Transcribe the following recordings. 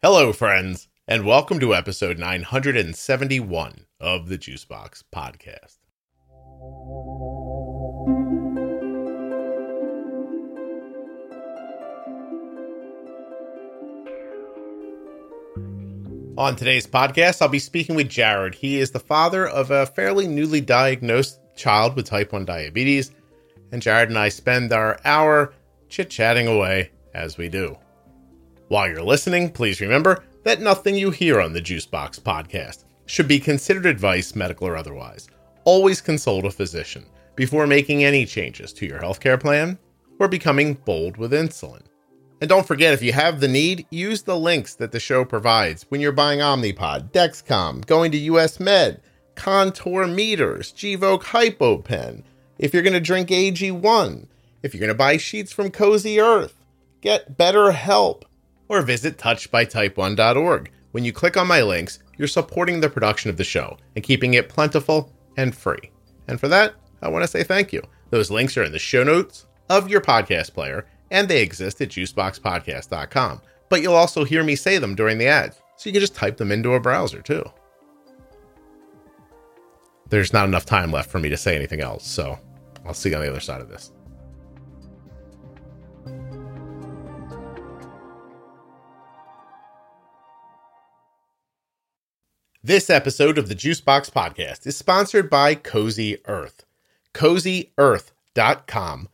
Hello, friends, and welcome to episode 971 of the Juicebox Podcast. On today's podcast, I'll be speaking with Jared. He is the father of a fairly newly diagnosed child with type 1 diabetes, and Jared and I spend our hour chit chatting away as we do. While you're listening, please remember that nothing you hear on the Juicebox podcast should be considered advice, medical or otherwise. Always consult a physician before making any changes to your healthcare plan or becoming bold with insulin. And don't forget, if you have the need, use the links that the show provides when you're buying Omnipod, Dexcom, going to US Med, Contour Meters, Gvoke HypoPen. If you're going to drink AG1, if you're going to buy sheets from Cozy Earth, get BetterHelp, or visit touchedbytype1.org. When you click on my links, you're supporting the production of the show and keeping it plentiful and free. And for that, I want to say thank you. Those links are in the show notes of your podcast player and they exist at juiceboxpodcast.com. But you'll also hear me say them during the ads, so you can just type them into a browser too. There's not enough time left for me to say anything else, so I'll see you on the other side of this. This episode of the Juicebox Podcast is sponsored by Cozy Earth. CozyEarth.com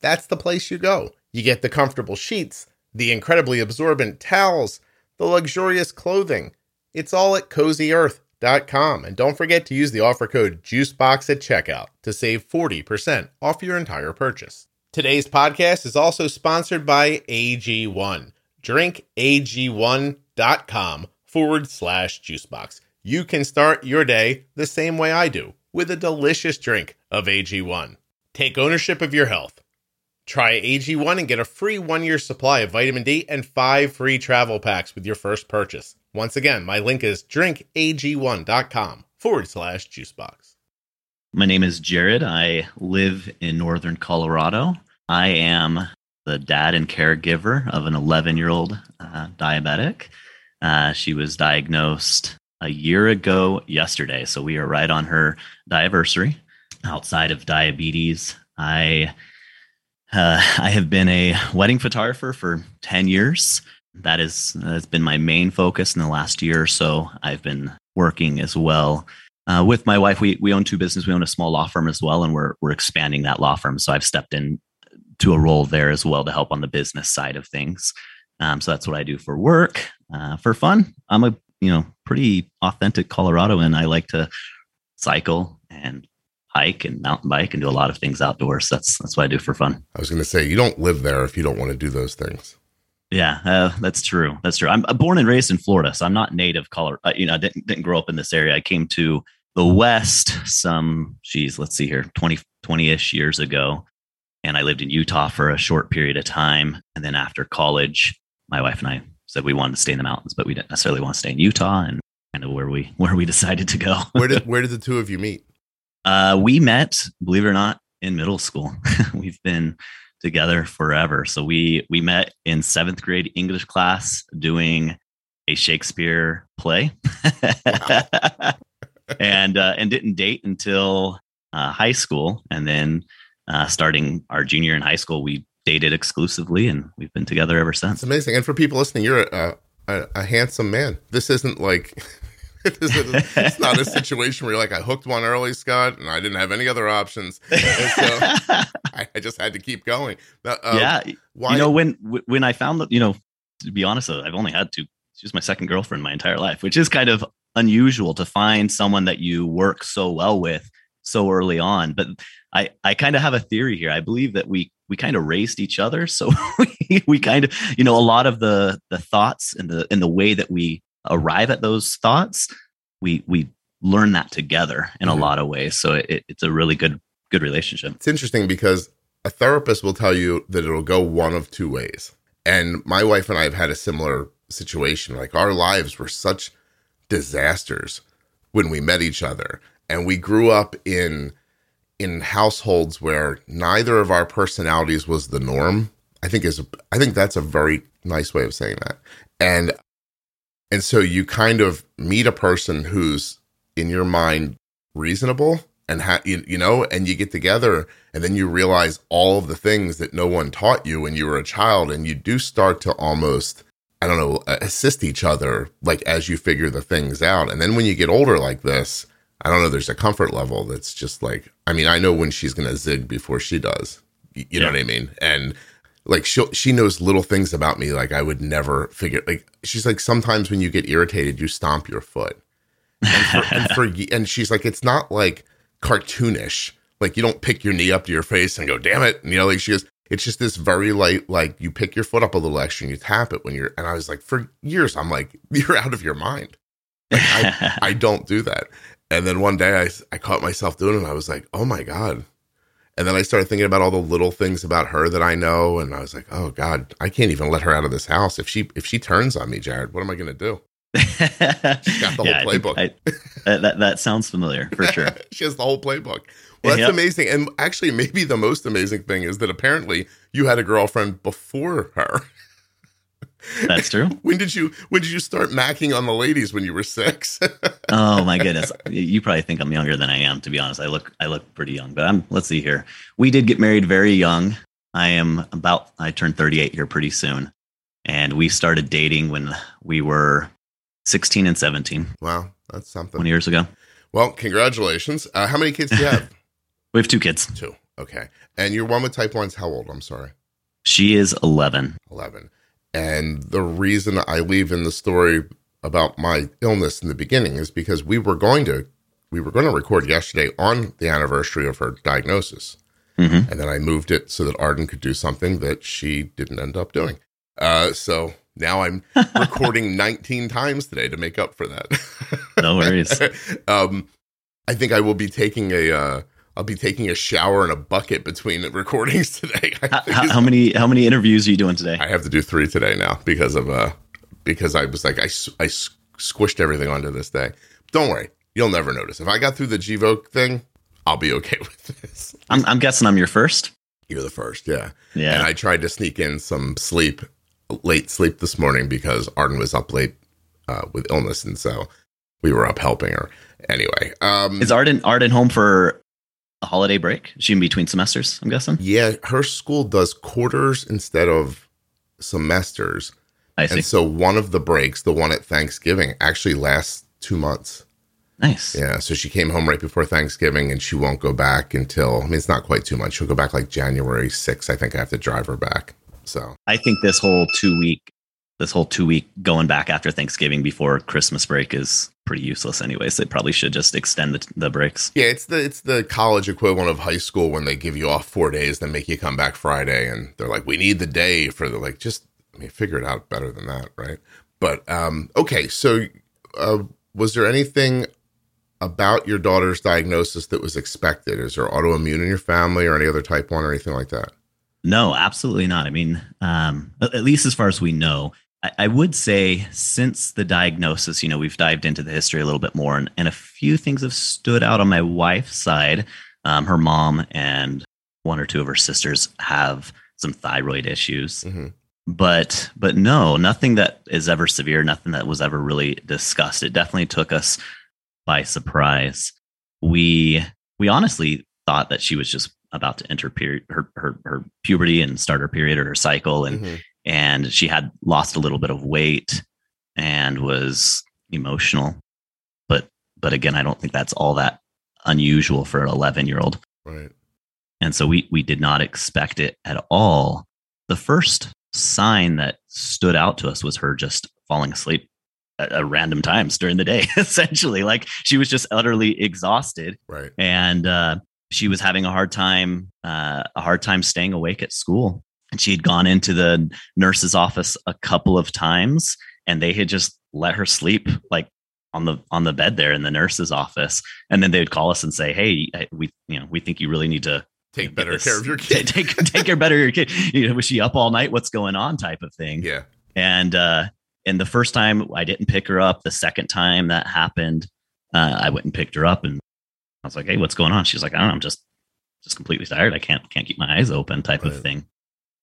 that's the place you go. You get the comfortable sheets, the incredibly absorbent towels, the luxurious clothing. It's all at cozyearth.com. And don't forget to use the offer code JUICEBOX at checkout to save 40% off your entire purchase. Today's podcast is also sponsored by AG1. Drink DrinkAG1.com forward slash juicebox. You can start your day the same way I do with a delicious drink of AG1. Take ownership of your health Try AG1 and get a free one year supply of vitamin D and five free travel packs with your first purchase. Once again, my link is drinkag1.com forward slash juicebox. My name is Jared. I live in northern Colorado. I am the dad and caregiver of an 11 year old uh, diabetic. Uh, she was diagnosed a year ago yesterday. So we are right on her diaversary. Outside of diabetes, I uh, I have been a wedding photographer for 10 years. That is has been my main focus in the last year or so. I've been working as well uh, with my wife. We we own two businesses. We own a small law firm as well, and we're we're expanding that law firm. So I've stepped in to a role there as well to help on the business side of things. Um, so that's what I do for work. Uh, for fun, I'm a you know pretty authentic Coloradoan. I like to cycle and hike and mountain bike and do a lot of things outdoors. That's that's what I do for fun. I was going to say you don't live there if you don't want to do those things. Yeah, uh, that's true. That's true. I'm born and raised in Florida, so I'm not native color. Uh, you know, I didn't, didn't grow up in this area. I came to the West some, geez, let's see here, 20, 20-ish years ago. And I lived in Utah for a short period of time. And then after college, my wife and I said we wanted to stay in the mountains, but we didn't necessarily want to stay in Utah and kind of where we where we decided to go. where did where did the two of you meet? Uh, we met, believe it or not, in middle school. We've been together forever. So we we met in seventh grade English class doing a Shakespeare play, and uh, and didn't date until uh, high school, and then uh, starting our junior in high school, we dated exclusively, and we've been together ever since. It's amazing. And for people listening, you're a, a, a handsome man. This isn't like it's not a situation where you're like, I hooked one early, Scott, and I didn't have any other options. So I, I, just had to keep going. uh, yeah. Why? You know, when when I found that, you know, to be honest, I've only had two. She was my second girlfriend my entire life, which is kind of unusual to find someone that you work so well with so early on. But I, I kind of have a theory here. I believe that we we kind of raised each other. So we, we kind of, you know, a lot of the the thoughts and the and the way that we arrive at those thoughts, we we learn that together in mm-hmm. a lot of ways. So it, it's a really good good relationship. It's interesting because a therapist will tell you that it'll go one of two ways. And my wife and I have had a similar situation. Like our lives were such disasters when we met each other. And we grew up in in households where neither of our personalities was the norm. I think is I think that's a very nice way of saying that. And And so you kind of meet a person who's in your mind reasonable and ha- you, you know and you get together and then you realize all of the things that no one taught you when you were a child and you do start to almost i don't know assist each other like as you figure the things out and then when you get older like this i don't know there's a comfort level that's just like i mean i know when she's going to zig before she does. You, you know what i mean? And like she she knows little things about me like I would never figure like she's like sometimes when you get irritated you stomp your foot. And for, and, for and she's like it's not like cartoonish. Like you don't pick your knee up to your face and go damn it. And, you know like she goes it's just this very light like you pick your foot up a little extra and you tap it when you're and I was like for years I'm like you're out of your mind. I, I don't do that. And then one day I, I caught myself doing it and I was like, oh my God. And then I started thinking about all the little things about her that I know. And I was like, oh God, I can't even let her out of this house. If she if she turns on me, Jared, what am I gonna do? She's got the whole playbook. that that sounds familiar for sure. she has the whole playbook. Well, that's Yep. amazing. And actually, maybe the most amazing thing is that apparently you had a girlfriend before her. That's true. When did you when did you start macking on the ladies when you were six? Oh my goodness. You probably think I'm younger than I am, to be honest. I look I look pretty young, but I'm let's see here. We did get married very young. I am about I turned 38 here pretty soon. And we started dating when we were 16 and 17, wow, that's something. 20 years ago. Well, congratulations. Uh, how many kids do you have? We have two kids. Two. Okay. And your one with type 1's how old? I'm sorry. She is 11. 11. And the reason I leave in the story about my illness in the beginning is because we were going to we were going to record yesterday on the anniversary of her diagnosis. Mhm. And then I moved it so that Arden could do something that she didn't end up doing. Uh, so now I'm recording 19 times today to make up for that. No worries. um, I think I will be taking a uh, I'll be taking a shower in a bucket between the recordings today. How, how, many how many interviews are you doing today? I have to do three today now because of uh because I was like I I squished everything onto this day. Don't worry, you'll never notice. If I got through the Gvoke thing, I'll be okay with this. I'm, I'm guessing I'm your first. You're the first, yeah. Yeah. And. I tried to sneak in some sleep, late sleep this morning because Arden was up late uh, with illness, and so we were up helping her. Anyway, um, Is Arden Arden home for a holiday break? Is she in between semesters? I'm guessing. yeah, her school does quarters instead of semesters, I see. and so one of the breaks, the one at Thanksgiving, actually lasts two months. Nice. Yeah, so she came home right before Thanksgiving, and she won't go back until I mean it's not quite two months. She'll go back like January 6th. I think I have to drive her back. So I think this whole two week, this whole two week going back after Thanksgiving before Christmas break is pretty useless. Anyways, they probably should just extend the, the breaks. yeah, it's the it's the college equivalent of high school when they give you off four days, then make you come back Friday, and they're like, we need the day for the like just I mean figure it out better than that, right? But um, okay, so uh, was there anything about your daughter's diagnosis that was expected? Is there autoimmune in your family or any other type one or anything like that? No, absolutely not. I mean, um, at at least as far as we know, I, I would say since the diagnosis, you know, we've dived into the history a little bit more, and, and a few things have stood out on my wife's side. Um, her mom and one or two of her sisters have some thyroid issues. Mhm. but but no nothing that is ever severe nothing that was ever really discussed it definitely took us by surprise we we honestly thought that she was just about to enter period her, her her puberty and start her period or her cycle and Mhm. And she had lost a little bit of weight and was emotional but but again i don't think that's all that unusual for an 11 year old Right. and so we we did not expect it at all. The first sign that stood out to us was her just falling asleep at, at random times during the day. Essentially, like she was just utterly exhausted, Right. and uh, she was having a hard time uh, a hard time staying awake at school. And she had gone into the nurse's office a couple of times, and they had just let her sleep like on the on the bed there in the nurse's office. And then they would call us and say hey we you know we think you really need to Take better this- care of your kid. take take care better of your kid. You know was she up all night? What's going on? type of thing. Yeah. and uh and the first time i didn't pick her up the second time that happened uh i went and picked her up and i was like hey what's going on? She's like i don't know i'm just just completely tired. I can't can't keep my eyes open type Right. of thing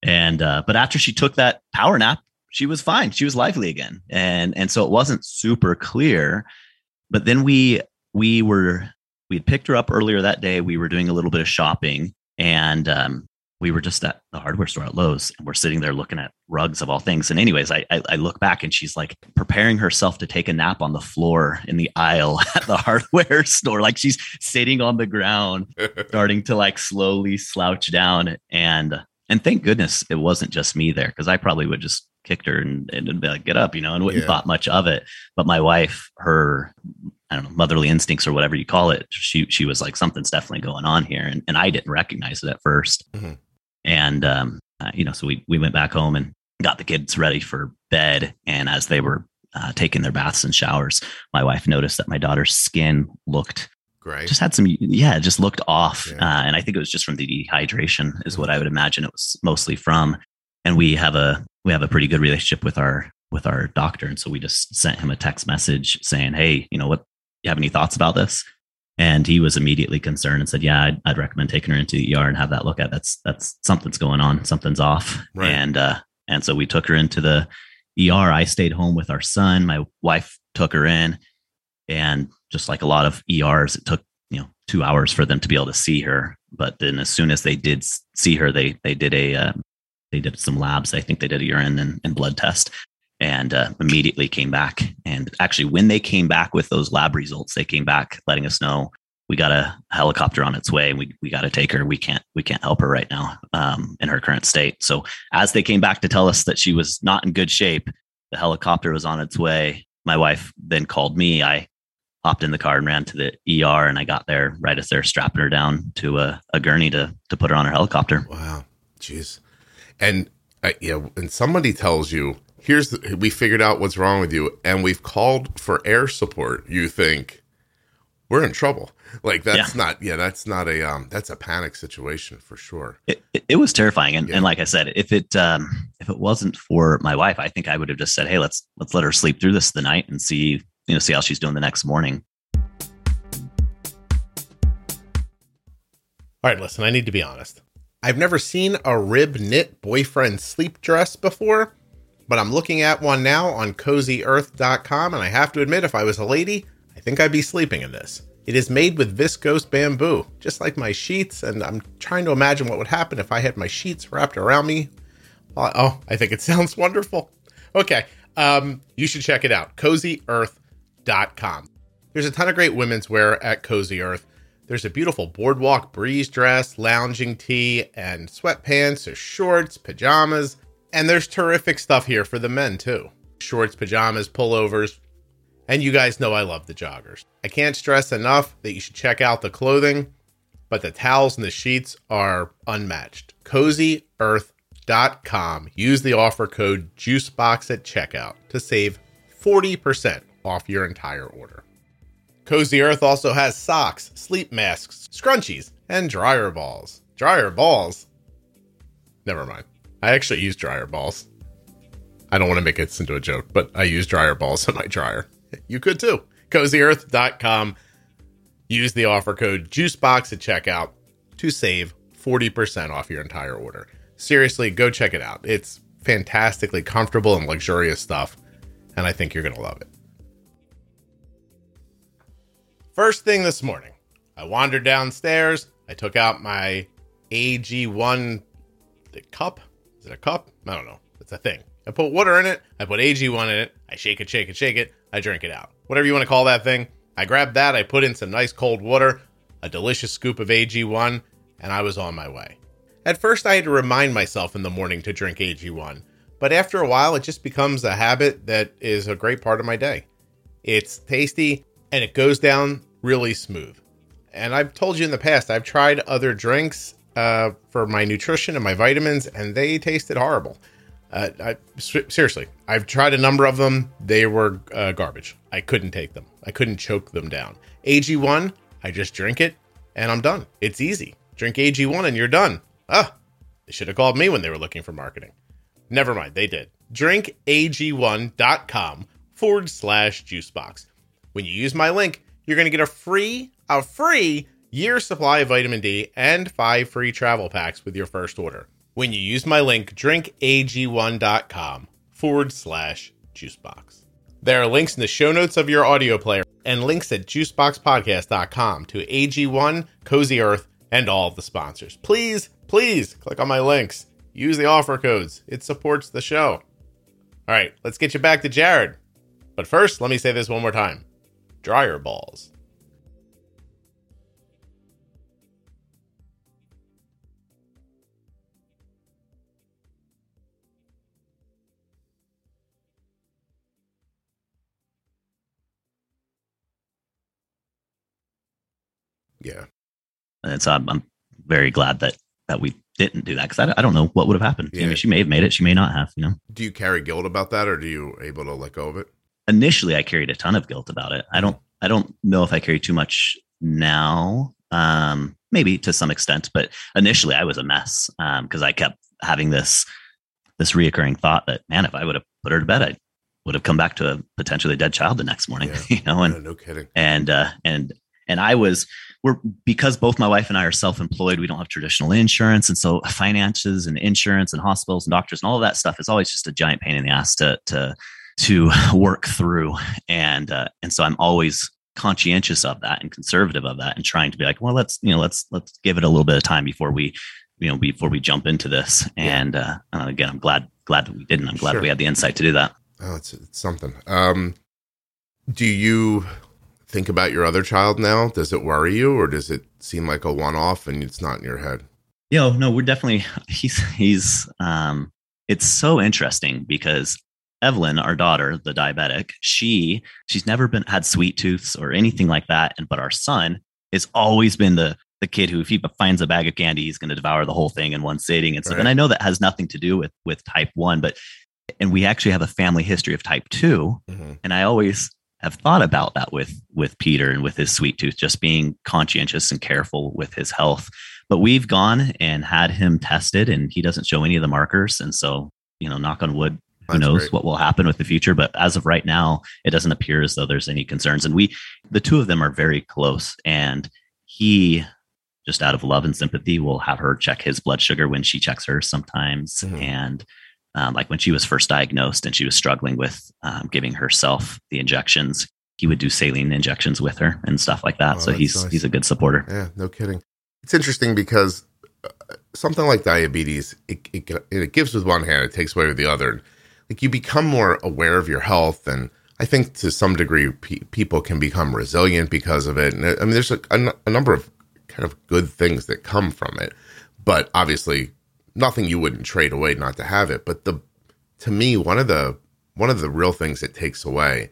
and uh but after she took that power nap she was fine. She was lively again. And and so it wasn't super clear. But then we we were we had picked her up earlier that day. We were doing a little bit of shopping and um, we were just at the hardware store at Lowe's and we're sitting there looking at rugs of all things. And anyways, I, I, I look back and she's like preparing herself to take a nap on the floor in the aisle at the hardware store. Like she's sitting on the ground, starting to like slowly slouch down. And and thank goodness it wasn't just me there because I probably would just kicked her and, and be like, get up, you know, and wouldn't yeah. thought much of it. But my wife, her I don't know, motherly instincts or whatever you call it, she she was like, something's definitely going on here. And and I didn't recognize it at 1st mm-hmm. And um, uh, you know, so we we went back home and got the kids ready for bed. And as they were uh, taking their baths and showers, my wife noticed that my daughter's skin looked Just had some, yeah, just looked off. Yeah. Uh, and I think it was just from the dehydration, is what I would imagine it was mostly from. And we have a we have a pretty good relationship with our with our doctor, and so we just sent him a text message saying, "Hey, you know what? You have any thoughts about this?" And he was immediately concerned and said, "Yeah, I'd, I'd recommend taking her into the ER and have that look at. That's that's something's going on. Something's off." Right. And uh, and so we took her into the ER. I stayed home with our son. My wife took her in, and just like a lot of ERs, it took you know two hours for them to be able to see her. But then as soon as they did see her, they they did a uh, they did some labs. I think they did a urine and, and blood test, and uh, immediately came back. And actually, when they came back with those lab results, they came back letting us know we got a helicopter on its way. We we got to take her. We can't we can't help her right now um, in her current state. So as they came back to tell us that she was not in good shape, the helicopter was on its way. My wife then called me. I hopped in the car and ran to the ER, and I got there right as they're strapping her down to a, a gurney to to put her on her helicopter. Wow, jeez, and uh, yeah, and somebody tells you, "Here's the, we figured out what's wrong with you, and we've called for air support." You think we're in trouble? Like that's yeah. not, yeah, that's not a um, that's a panic situation for sure. It, it, it was terrifying, and, yeah. and like I said, if it um, if it wasn't for my wife, I think I would have just said, "Hey, let's let's let her sleep through this the night and see you know, see how she's doing the next morning. All right, listen, I need to be honest. I've never seen a rib knit boyfriend sleep dress before, but I'm looking at one now on cozyearth.com, and I have to admit, if I was a lady, I think I'd be sleeping in this. It is made with viscose bamboo, just like my sheets, and I'm trying to imagine what would happen if I had my sheets wrapped around me. Oh, I think it sounds wonderful. Okay, um, you should check it out. Cozy Earth cozy.com. There's a ton of great women's wear at Cozy Earth. There's a beautiful boardwalk breeze dress, lounging tee, and sweatpants or shorts, pajamas, and there's terrific stuff here for the men too. Shorts, pajamas, pullovers, and you guys know I love the joggers. I can't stress enough that you should check out the clothing, but the towels and the sheets are unmatched. CozyEarth.com. Use the offer code JUICEBOX at checkout to save 40% off your entire order. Cozy Earth also has socks, sleep masks, scrunchies, and dryer balls. Dryer balls? Never mind. I actually use dryer balls. I don't want to make this into a joke, but I use dryer balls in my dryer. You could too. CozyEarth.com. Use the offer code JUICEBOX at checkout to save 40% off your entire order. Seriously, go check it out. It's fantastically comfortable and luxurious stuff, and I think you're going to love it. First thing this morning, I wandered downstairs. I took out my AG1 the cup. Is it a cup? I don't know. It's a thing. I put water in it. I put AG1 in it. I shake it, shake it, shake it. I drink it out. Whatever you want to call that thing. I grabbed that. I put in some nice cold water, a delicious scoop of AG1, and I was on my way. At first, I had to remind myself in the morning to drink AG1, but after a while, it just becomes a habit that is a great part of my day. It's tasty, and it goes down really smooth. And I've told you in the past, I've tried other drinks uh, for my nutrition and my vitamins, and they tasted horrible. Uh, I, seriously, I've tried a number of them. They were uh, garbage. I couldn't take them. I couldn't choke them down. AG1, I just drink it and I'm done. It's easy. Drink AG1 and you're done. Ah, they should have called me when they were looking for marketing. Never mind, they did. Drinkag1.com forward slash juicebox. When you use my link, you're going to get a free, a free year supply of vitamin D and five free travel packs with your first order. When you use my link, drinkag1.com forward slash juicebox. There are links in the show notes of your audio player and links at juiceboxpodcast.com to AG1, Cozy Earth, and all the sponsors. Please, please click on my links. Use the offer codes. It supports the show. All right, let's get you back to Jared. But first, let me say this one more time dryer balls. Yeah. And so I'm, um, I'm very glad that that we didn't do that because I, I don't know what would have happened. Yeah. I mean, she may have made it, she may not have. You know, Do you carry guilt about that, or do you able to let go of it? Initially I carried a ton of guilt about it. I don't I don't know if I carry too much now. Um, maybe to some extent, but initially I was a mess because I kept having this this reoccurring thought that man, if I would have put her to bed, I would have come back to a potentially dead child the next morning. Yeah. You know, and no, no kidding. and uh, and and I was we're because both my wife and I are self-employed. We don't have traditional insurance, and so finances and insurance and hospitals and doctors and all of that stuff is always just a giant pain in the ass to to to work through. And uh, and so I'm always conscientious of that and conservative of that, and trying to be like, well, let's you know let's let's give it a little bit of time before we you know before we jump into this. And uh, uh, again, I'm glad glad that we didn't. I'm glad Sure. we had the insight to do that. Oh, it's, it's something. Um, do you think about your other child now? Does it worry you, or does it seem like a one-off and it's not in your head? you know, no, we're definitely he's he's um it's so interesting because Evelyn, our daughter, the diabetic, she she's never been had sweet tooths or anything like that. And but our son has always been the the kid who if he finds a bag of candy, he's going to devour the whole thing in one sitting. And so, Right. and I know that has nothing to do with with type one, but and we actually have a family history of type two. Mm-hmm. And I always have thought about that with with Peter and with his sweet tooth, just being conscientious and careful with his health. But we've gone and had him tested, and he doesn't show any of the markers. And so, you know, knock on wood, who That's knows great. what will happen with the future. But as of right now, it doesn't appear as though there's any concerns. And we, the two of them, are very close. And he, just out of love and sympathy, will have her check his blood sugar when she checks her sometimes. Mhm. And um, like when she was first diagnosed and she was struggling with um, giving herself the injections, he would do saline injections with her and stuff like that. Oh, so he's nice. he's a good supporter. Yeah, no kidding. It's interesting because uh, something like diabetes, it, it, it gives with one hand, it takes away with the other. Like you become more aware of your health, and I think to some degree, pe- people can become resilient because of it. And I mean, there's a number of kind of good things that come from it, but obviously, nothing you wouldn't trade away not to have it. But the to me, one of the one of the real things it takes away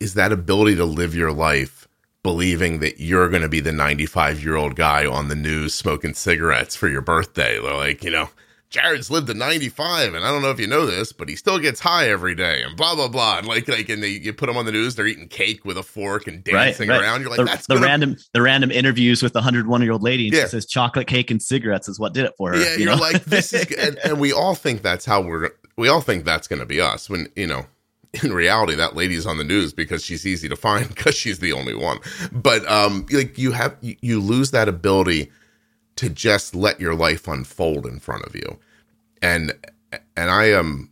is that ability to live your life believing that you're going to be the 95 year old guy on the news smoking cigarettes for your birthday. They're like, you know, Jared's lived to 95, and I don't know if you know this, but he still gets high every day, and blah blah blah. And like, like, and they you put them on the news, they're eating cake with a fork and dancing right. around. You're like, the, that's the gonna random the random interviews with the 101 year old lady and Yeah. she says chocolate cake and cigarettes is what did it for her. yeah, you you're know? like, this is, and, and we all think that's how we're, we all think that's going to be us when, you know, in reality, that lady's on the news because she's easy to find because she's the only one. But, um, like you have, you, you lose that ability to just let your life unfold in front of you. And, and I am,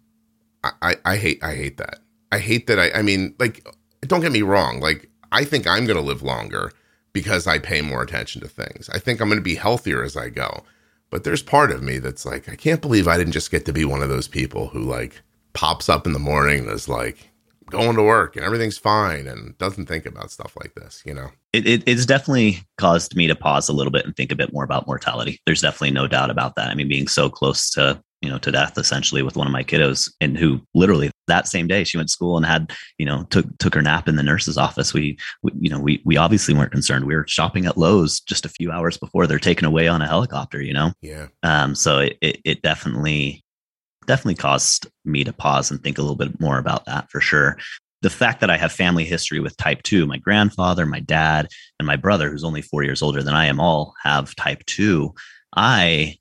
I, I, hate, I hate that. I hate that. I, I mean, like, don't get me wrong. Like, I think I'm to live longer because I pay more attention to things. I think I'm to be healthier as I go. But there's part of me that's like, I can't believe I didn't just get to be one of those people who like pops up in the morning and is like going to work and everything's fine and doesn't think about stuff like this, you know? it, it, it's definitely caused me to pause a little bit and think a bit more about mortality. There's definitely no doubt about that. I mean, being so close to you know to death essentially with one of my kiddos, and who literally that same day she went to school and had you know took took her nap in the nurse's office. We, we you know we we obviously weren't concerned. We were shopping at Lowe's just a few hours before they're taken away on a helicopter. You know, Yeah. um, so it, it it definitely definitely caused me to pause and think a little bit more about that for sure. The fact that I have family history with type 2, my grandfather, my dad, and my brother, who's only four years older than I am, all have type 2. I,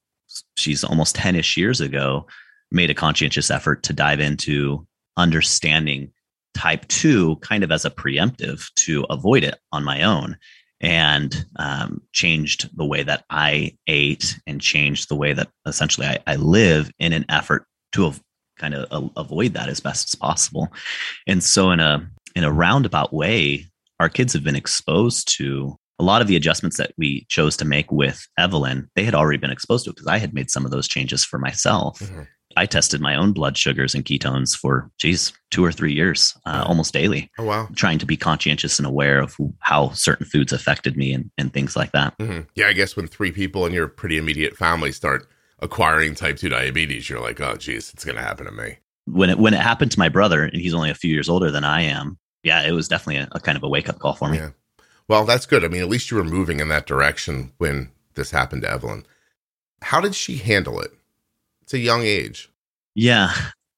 she's almost 10 ish years ago, made a conscientious effort to dive into understanding type 2 kind of as a preemptive to avoid it on my own and um, changed the way that I ate and changed the way that essentially I, I live in an effort to av- kind of avoid that as best as possible. And so in a in a roundabout way, our kids have been exposed to a lot of the adjustments that we chose to make with Evelyn. They had already been exposed to because I had made some of those changes for myself. Mm-hmm. I tested my own blood sugars and ketones for, geez, two or three years, uh, almost daily. Oh, wow. Trying to be conscientious and aware of how certain foods affected me and, and things like that. Mm-hmm. Yeah, I guess when three people in your pretty immediate family start acquiring type 2 diabetes, you're like, oh, geez, it's going to happen to me. When it, when it happened to my brother, and he's only a few years older than I am, yeah, it was definitely a, a kind of a wake up call for me. Yeah. Well, that's good. I mean, at least you were moving in that direction when this happened to Evelyn. How did she handle it? It's a young age. Yeah.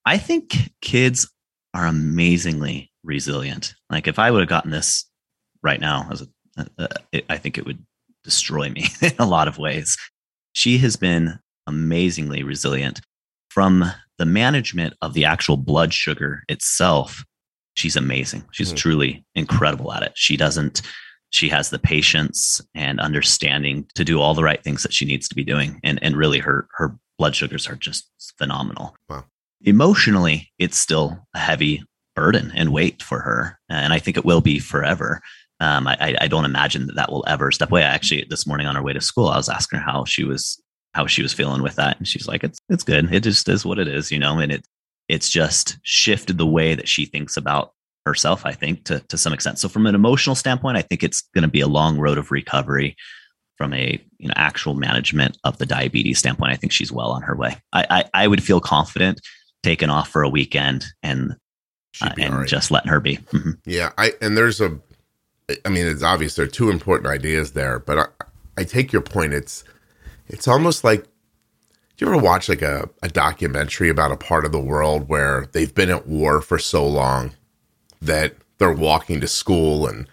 I think kids are amazingly resilient. Like if I would have gotten this right now as a, uh, uh, it, I think it would destroy me in a lot of ways. She has been amazingly resilient from the management of the actual blood sugar itself. She's amazing. She's mm-hmm. truly incredible at it. She doesn't, she has the patience and understanding to do all the right things that she needs to be doing. And, and really her, her blood sugars are just phenomenal. Wow. Emotionally, it's still a heavy burden and weight for her. And I think it will be forever. Um, I, I don't imagine that that will ever step away. I actually, this morning on our way to school, I was asking her how she was how she was feeling with that, and she's like, "It's it's good. It just is what it is, you know." And it it's just shifted the way that she thinks about herself. I think to to some extent. So from an emotional standpoint, I think it's going to be a long road of recovery from a you know actual management of the diabetes standpoint, I think she's well on her way. I I, I would feel confident taking off for a weekend and uh, and right. just letting her be. Mm-hmm. Yeah, I and there's a, I mean, it's obvious there are two important ideas there, but I, I take your point. It's it's almost like do you ever watch like a, a documentary about a part of the world where they've been at war for so long that they're walking to school and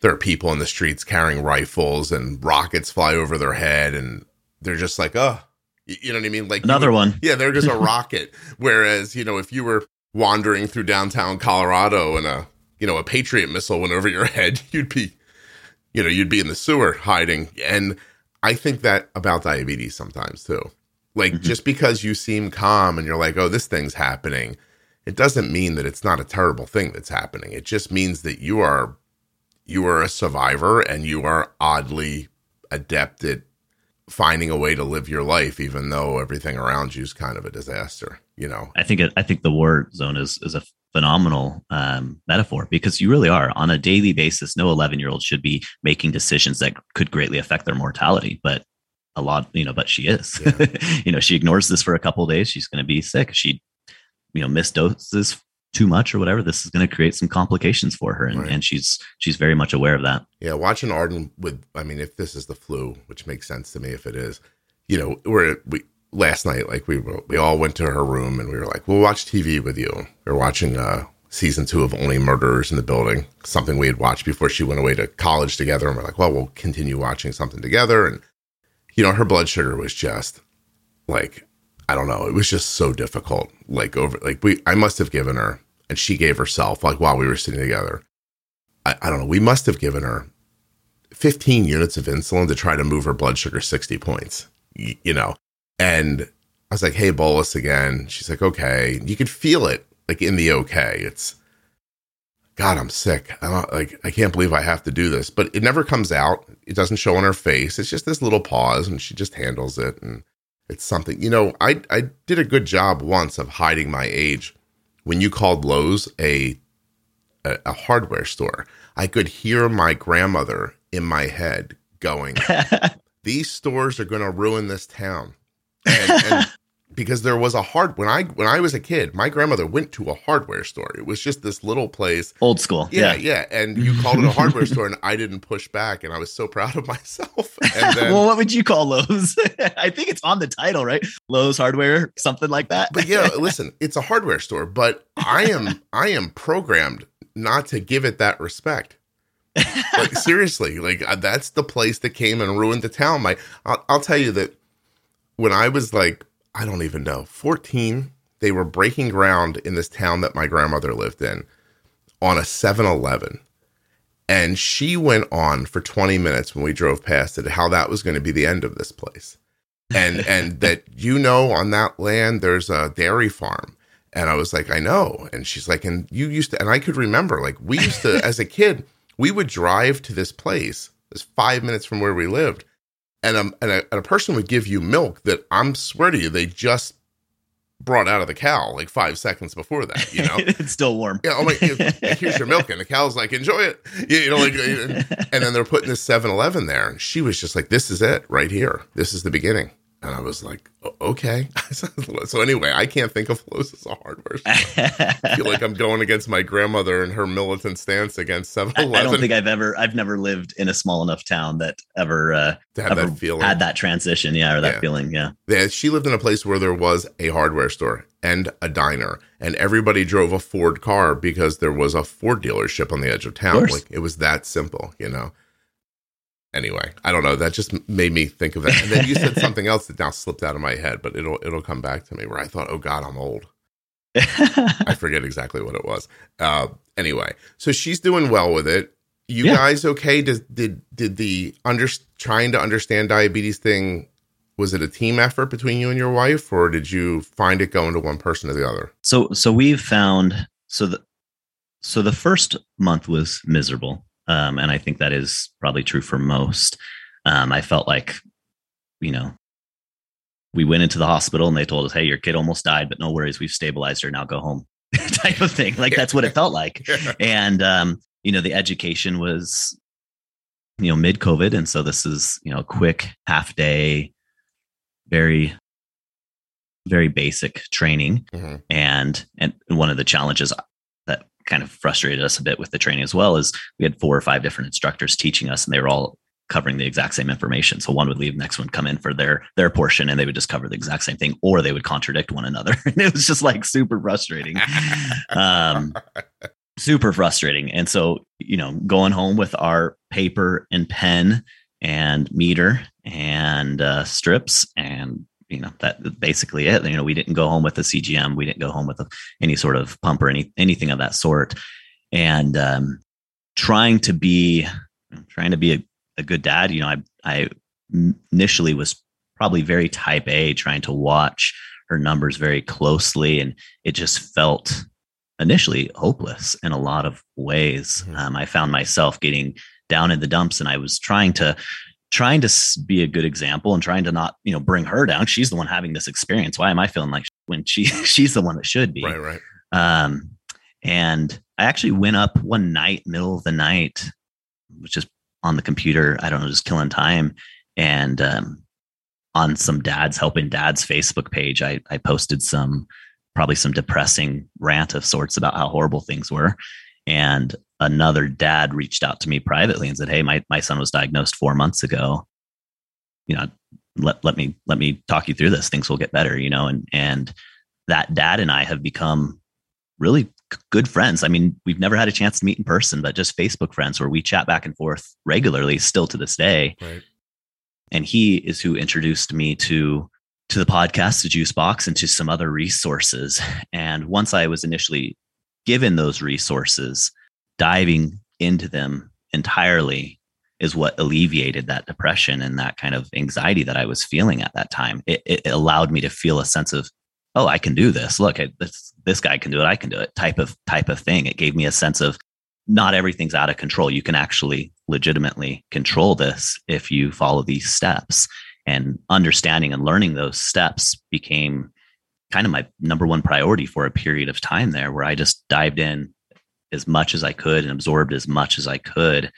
there are people in the streets carrying rifles and rockets fly over their head and they're just like, oh, you know what I mean? Like another would, one. Yeah, they're just a rocket. Whereas, you know, if you were wandering through downtown Colorado and a, you know, a Patriot missile went over your head, you'd be, you know, you'd be in the sewer hiding. And I think that about diabetes sometimes too. Like mm-hmm. just because you seem calm and you're like, oh, this thing's happening, it doesn't mean that it's not a terrible thing that's happening. It just means that you are you are a survivor and you are oddly adept at finding a way to live your life even though everything around you is kind of a disaster you know i think it, i think the war zone is is a phenomenal um, metaphor because you really are on a daily basis no 11 year old should be making decisions that could greatly affect their mortality but a lot you know but she is yeah. you know she ignores this for a couple days she's going to be sick she you know miss doses too much or whatever, this is going to create some complications for her, and, right. and she's she's very much aware of that. Yeah, watching Arden with, I mean, if this is the flu, which makes sense to me if it is, you know, we're we last night, like we we all went to her room and we were like, we'll watch TV with you. We are watching uh season two of Only Murders in the Building, something we had watched before she went away to college together, and we're like, well, we'll continue watching something together, and you know, her blood sugar was just like I don't know. It was just so difficult. Like over, like we, I must have given her, and she gave herself, like while we were sitting together. I, I don't know. We must have given her 15 units of insulin to try to move her blood sugar 60 points, you, you know? And I was like, hey, bolus again. She's like, okay. You could feel it like in the okay. It's, God, I'm sick. I don't like, I can't believe I have to do this, but it never comes out. It doesn't show on her face. It's just this little pause and she just handles it. And it's something, you know, I, I did a good job once of hiding my age. When you called Lowe's a, a, a hardware store, I could hear my grandmother in my head going, "These stores are going to ruin this town." And, and because there was a hard when I when I was a kid, my grandmother went to a hardware store. It was just this little place, old school. Yeah, yeah. yeah. And you called it a hardware store, and I didn't push back, and I was so proud of myself. And then, well, what would you call Lowe's? I think it's on the title, right? Lowe's Hardware, something like that. but yeah, listen, it's a hardware store, but I am I am programmed not to give it that respect. like seriously, like uh, that's the place that came and ruined the town. My, I'll, I'll tell you that when I was like I don't even know, 14, they were breaking ground in this town that my grandmother lived in on a 7 Eleven. And she went on for 20 minutes when we drove past it how that was going to be the end of this place. And and that you know on that land there's a dairy farm And I was like, I know. And she's like, and you used to, and I could remember, like, we used to, as a kid, we would drive to this place, it's five minutes from where we lived, and, um, and, a, and a person would give you milk that I'm swear to you, they just brought out of the cow like five seconds before that, you know? it's still warm. Yeah, I'm like, here's your milk. And the cow's like, enjoy it. You know, like, and then they're putting this 7 Eleven there. And she was just like, this is it right here. This is the beginning. And I was like, okay. so anyway, I can't think of Lowe's as a hardware store. I feel like I'm going against my grandmother and her militant stance against 7-Eleven. I don't think I've ever, I've never lived in a small enough town that ever, uh, to have ever that feeling. had that transition. Yeah. Or that Yeah. feeling. Yeah. Yeah, she lived in a place where there was a hardware store and a diner, and everybody drove a Ford car because there was a Ford dealership on the edge of town. course. like it was that simple, you know. Anyway, I don't know. That just made me think of that. And then you said something else that now slipped out of my head, but it'll it'll come back to me. Where I thought, oh God, I'm old. I forget exactly what it was. Uh, anyway, so she's doing well with it. You Yeah. guys okay? Did did did the under trying to understand diabetes thing? Was it a team effort between you and your wife, or did you find it going to one person or the other? so so we've found so the so the first month was miserable um and i think that is probably true for most. Um i felt like you know we went into the hospital and they told us hey your kid almost died but no worries we've stabilized her now go home type of thing. Like that's what it felt like. And um you know the education was you know mid covid and so this is you know quick half day very very basic training. Mhm. and and one of the challenges kind of frustrated us a bit with the training as well is we had four or five different instructors teaching us and they were all covering the exact same information. So one would leave next one come in for their their portion and they would just cover the exact same thing or they would contradict one another. And it was just like super frustrating. Um super frustrating. And so you know going home with our paper and pen and meter and uh, strips and you know that basically it. You know we didn't go home with a cgm we didn't go home with a, any sort of pump or any anything of that sort. And um trying to be trying to be a, a good dad you know i i initially was probably very type a trying to watch her numbers very closely. And it just felt initially hopeless in a lot of ways. Mhm. um, i found myself getting down in the dumps and i was trying to trying to be a good example and trying to not you know bring her down she's the one having this experience why am i feeling like when she she's the one that should be right, right. um, and I actually went up one night, middle of the night, was just on the computer. I don't know, just killing time. And um, on some dads helping dads Facebook page, I, I posted some probably some depressing rant of sorts about how horrible things were. And another dad reached out to me privately and said, Hey, my, my son was diagnosed four months ago. You know, let, let me let me talk you through this. Things will get better, you know, and and that dad and I have become really good friends. I mean, we've never had a chance to meet in person, but just Facebook friends where we chat back and forth regularly still to this day. Right. And he is who introduced me to to the podcast, to Juicebox, and to some other resources. And once I was initially given those resources, diving into them entirely is what alleviated that depression and that kind of anxiety that I was feeling at that time. It, it allowed me to feel a sense of, oh, I can do this. Look, I, this this guy can do it. I can do it. Type of type of thing. It gave me a sense of not everything's out of control. You can actually legitimately control this if you follow these steps. And understanding and learning those steps became kind of my number one priority for a period of time there, where I just dived in as much as I could and absorbed as much as I could.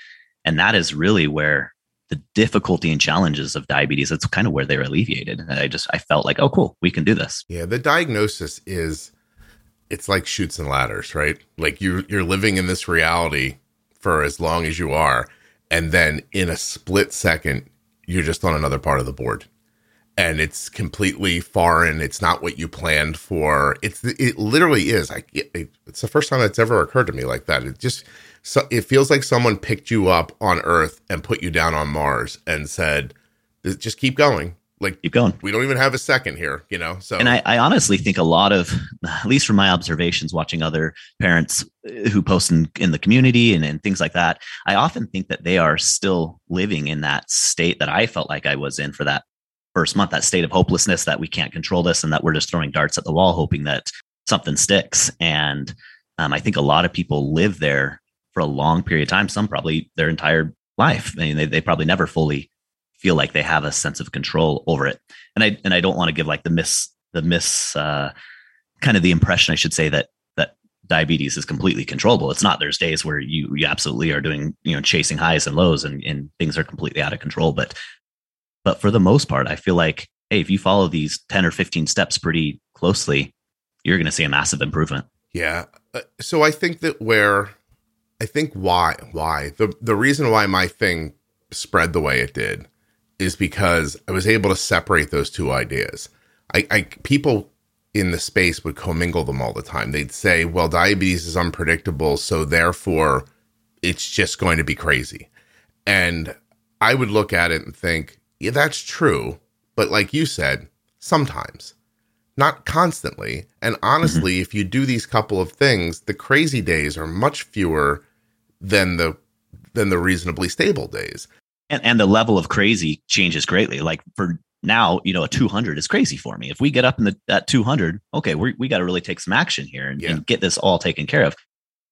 And that is really where the difficulty and challenges of diabetes, that's kind of where they were alleviated. And I just, I felt like, oh, cool, we can do this. Yeah, the diagnosis is it's like Chutes and Ladders, right? Like you're you're living in this reality for as long as you are, and then in a split second, you're just on another part of the board. And it's completely foreign. It's not what you planned for. It's it literally is. I it, it's the first time that's ever occurred to me like that. It just so it feels like someone picked you up on Earth and put you down on Mars and said, "Just keep going." Like Keep going. we don't even have a second here, you know. So And I, I honestly think a lot of, at least from my observations, watching other parents uh, who post in, in the community and, and things like that, I often think that they are still living in that state that I felt like I was in for that first month, that state of hopelessness that we can't control this and that we're just throwing darts at the wall, hoping that something sticks. And um, I think a lot of people live there for a long period of time, some probably their entire life. I mean, they, they probably never fully feel like they have a sense of control over it. And I and I don't want to give like the miss the miss uh, kind of the impression I should say that that diabetes is completely controllable. It's not. There's days where you you absolutely are doing you know chasing highs and lows and and things are completely out of control. But but for the most part, I feel like hey, if you follow these ten or fifteen steps pretty closely, you're going to see a massive improvement. Yeah. Uh, so I think that where I think why why the the reason why my thing spread the way it did is because I was able to separate those two ideas. I, I people in the space would commingle them all the time. They'd say, "Well, diabetes is unpredictable, so therefore it's just going to be crazy." And I would look at it and think, "Yeah, that's true." But like you said, sometimes, not constantly. And honestly, mm-hmm. if you do these couple of things, the crazy days are much fewer than the than the reasonably stable days and, and the level of crazy changes greatly. Like for now, you know, a 200 is crazy for me. If we get up in the at 200, okay, we we got to really take some action here and, yeah. and, get this all taken care of.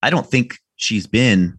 I don't think she's been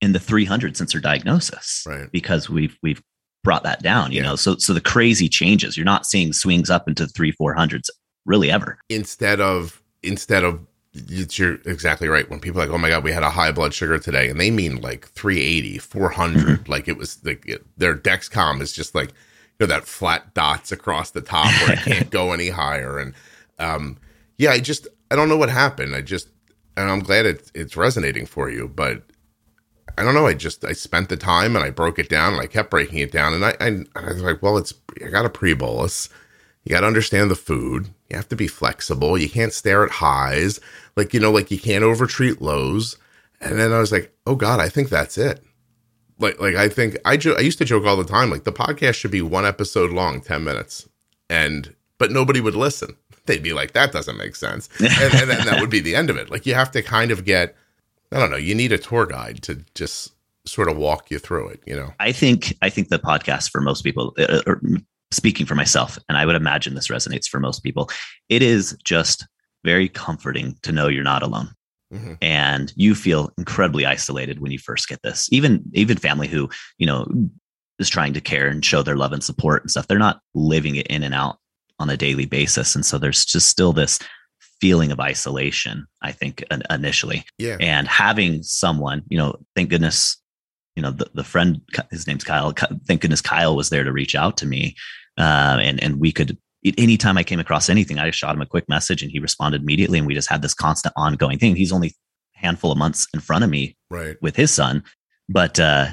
in the 300 since her diagnosis, right? Because we've we've brought that down, you yeah. know. So so the crazy changes. You're not seeing swings up into three four hundreds really ever. Instead of instead of you're exactly right. When people are like, oh my God, we had a high blood sugar today, and they mean like 380, 400. Mm-hmm. Like it was like it, their Dexcom is just like, you know, that flat dots across the top where it can't go any higher. And um, yeah, I just, I don't know what happened. I just, and I'm glad it, it's resonating for you, but I don't know. I just, I spent the time and I broke it down and I kept breaking it down. And I, I, I was like, well, it's, I got a pre bolus. You got to understand the food. You have to be flexible. You can't stare at highs. Like, you know, like you can't overtreat lows. And then I was like, oh God, I think that's it. Like, like I think I, jo- I used to joke all the time, like the podcast should be one episode long, 10 minutes. And, but nobody would listen. They'd be like, that doesn't make sense. and, and then that would be the end of it. Like you have to kind of get, I don't know, you need a tour guide to just sort of walk you through it, you know? I think, I think the podcast for most people, uh, or speaking for myself, and I would imagine this resonates for most people, it is just very comforting to know you're not alone. Mm-hmm. And you feel incredibly isolated when you first get this. Even even family who, you know, is trying to care and show their love and support and stuff, they're not living it in and out on a daily basis. And so there's just still this feeling of isolation, I think, initially. Yeah. And having someone, you know, thank goodness, you know, the, the friend, his name's Kyle, thank goodness Kyle was there to reach out to me uh, and and we could anytime I came across anything, I just shot him a quick message and he responded immediately, and we just had this constant ongoing thing. He's only a handful of months in front of me, right, with his son, but uh,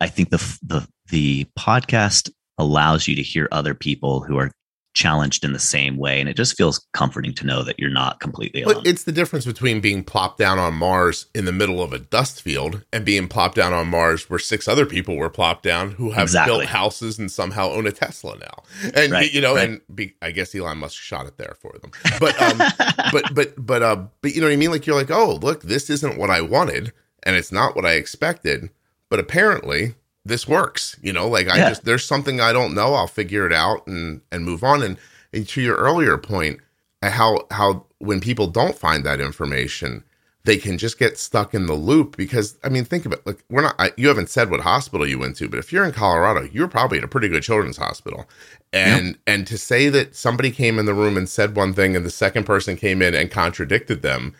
I think the the the podcast allows you to hear other people who are challenged in the same way and it just feels comforting to know that you're not completely alone. But it's the difference between being plopped down on Mars in the middle of a dust field and being plopped down on Mars where six other people were plopped down who have exactly. built houses and somehow own a Tesla now. And right, you know right. and be, I guess Elon Musk shot it there for them. But um but but but uh but you know what I mean like you're like, "Oh, look, this isn't what I wanted and it's not what I expected." But apparently this works. You know, like I yeah. just there's something I don't know, I'll figure it out and and move on. And, and to your earlier point, how how when people don't find that information, they can just get stuck in the loop because I mean, think of it. Like we're not. I, you haven't said what hospital you went to, but if you're in Colorado, you're probably at a pretty good children's hospital. And yeah. and to say that somebody came in the room and said one thing, and the second person came in and contradicted them,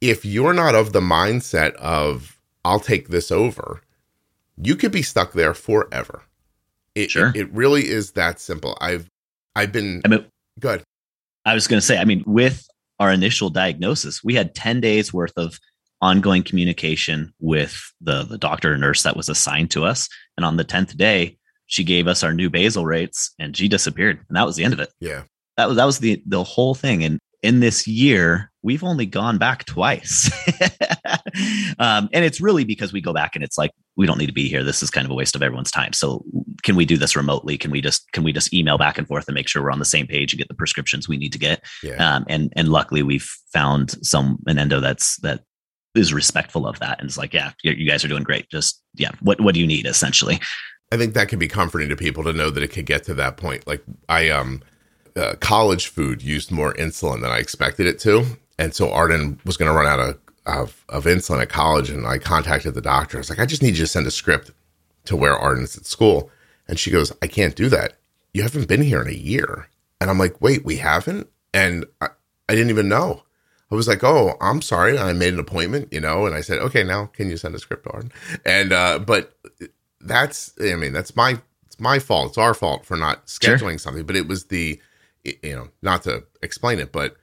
if you're not of the mindset of I'll take this over, you could be stuck there forever. It, sure. It, it really is that simple. I've I've been I mean, good. I was going to say, I mean, with our initial diagnosis, we had 10 days worth of ongoing communication with the, the doctor or nurse that was assigned to us. And on the 10th day, she gave us our new basal rates and she disappeared. And that was the end of it. Yeah. That was, that was the, the whole thing. And in this year, we've only gone back twice. um, and it's really because we go back and it's like, we don't need to be here. This is kind of a waste of everyone's time. So can we do this remotely? Can we just, can we just email back and forth and make sure we're on the same page and get the prescriptions we need to get? Yeah. Um, and, and luckily we've found some, an endo that's, that is respectful of that. And it's like, yeah, you guys are doing great. Just, yeah. What, what do you need essentially? I think that can be comforting to people to know that it could get to that point. Like I, um, uh, college food used more insulin than I expected it to, and so Arden was going to run out of, of of insulin at college, and I contacted the doctor. I was like, I just need you to send a script to where Arden's at school, and she goes, I can't do that. You haven't been here in a year, and I'm like, wait, we haven't, and I, I didn't even know. I was like, "Oh, I'm sorry. I made an appointment, you know." And I said, "Okay, now can you send a script to Arden?" And uh, but that's, I mean, that's my it's my fault. It's our fault for not scheduling sure. something. But it was the, you know, not to explain it, but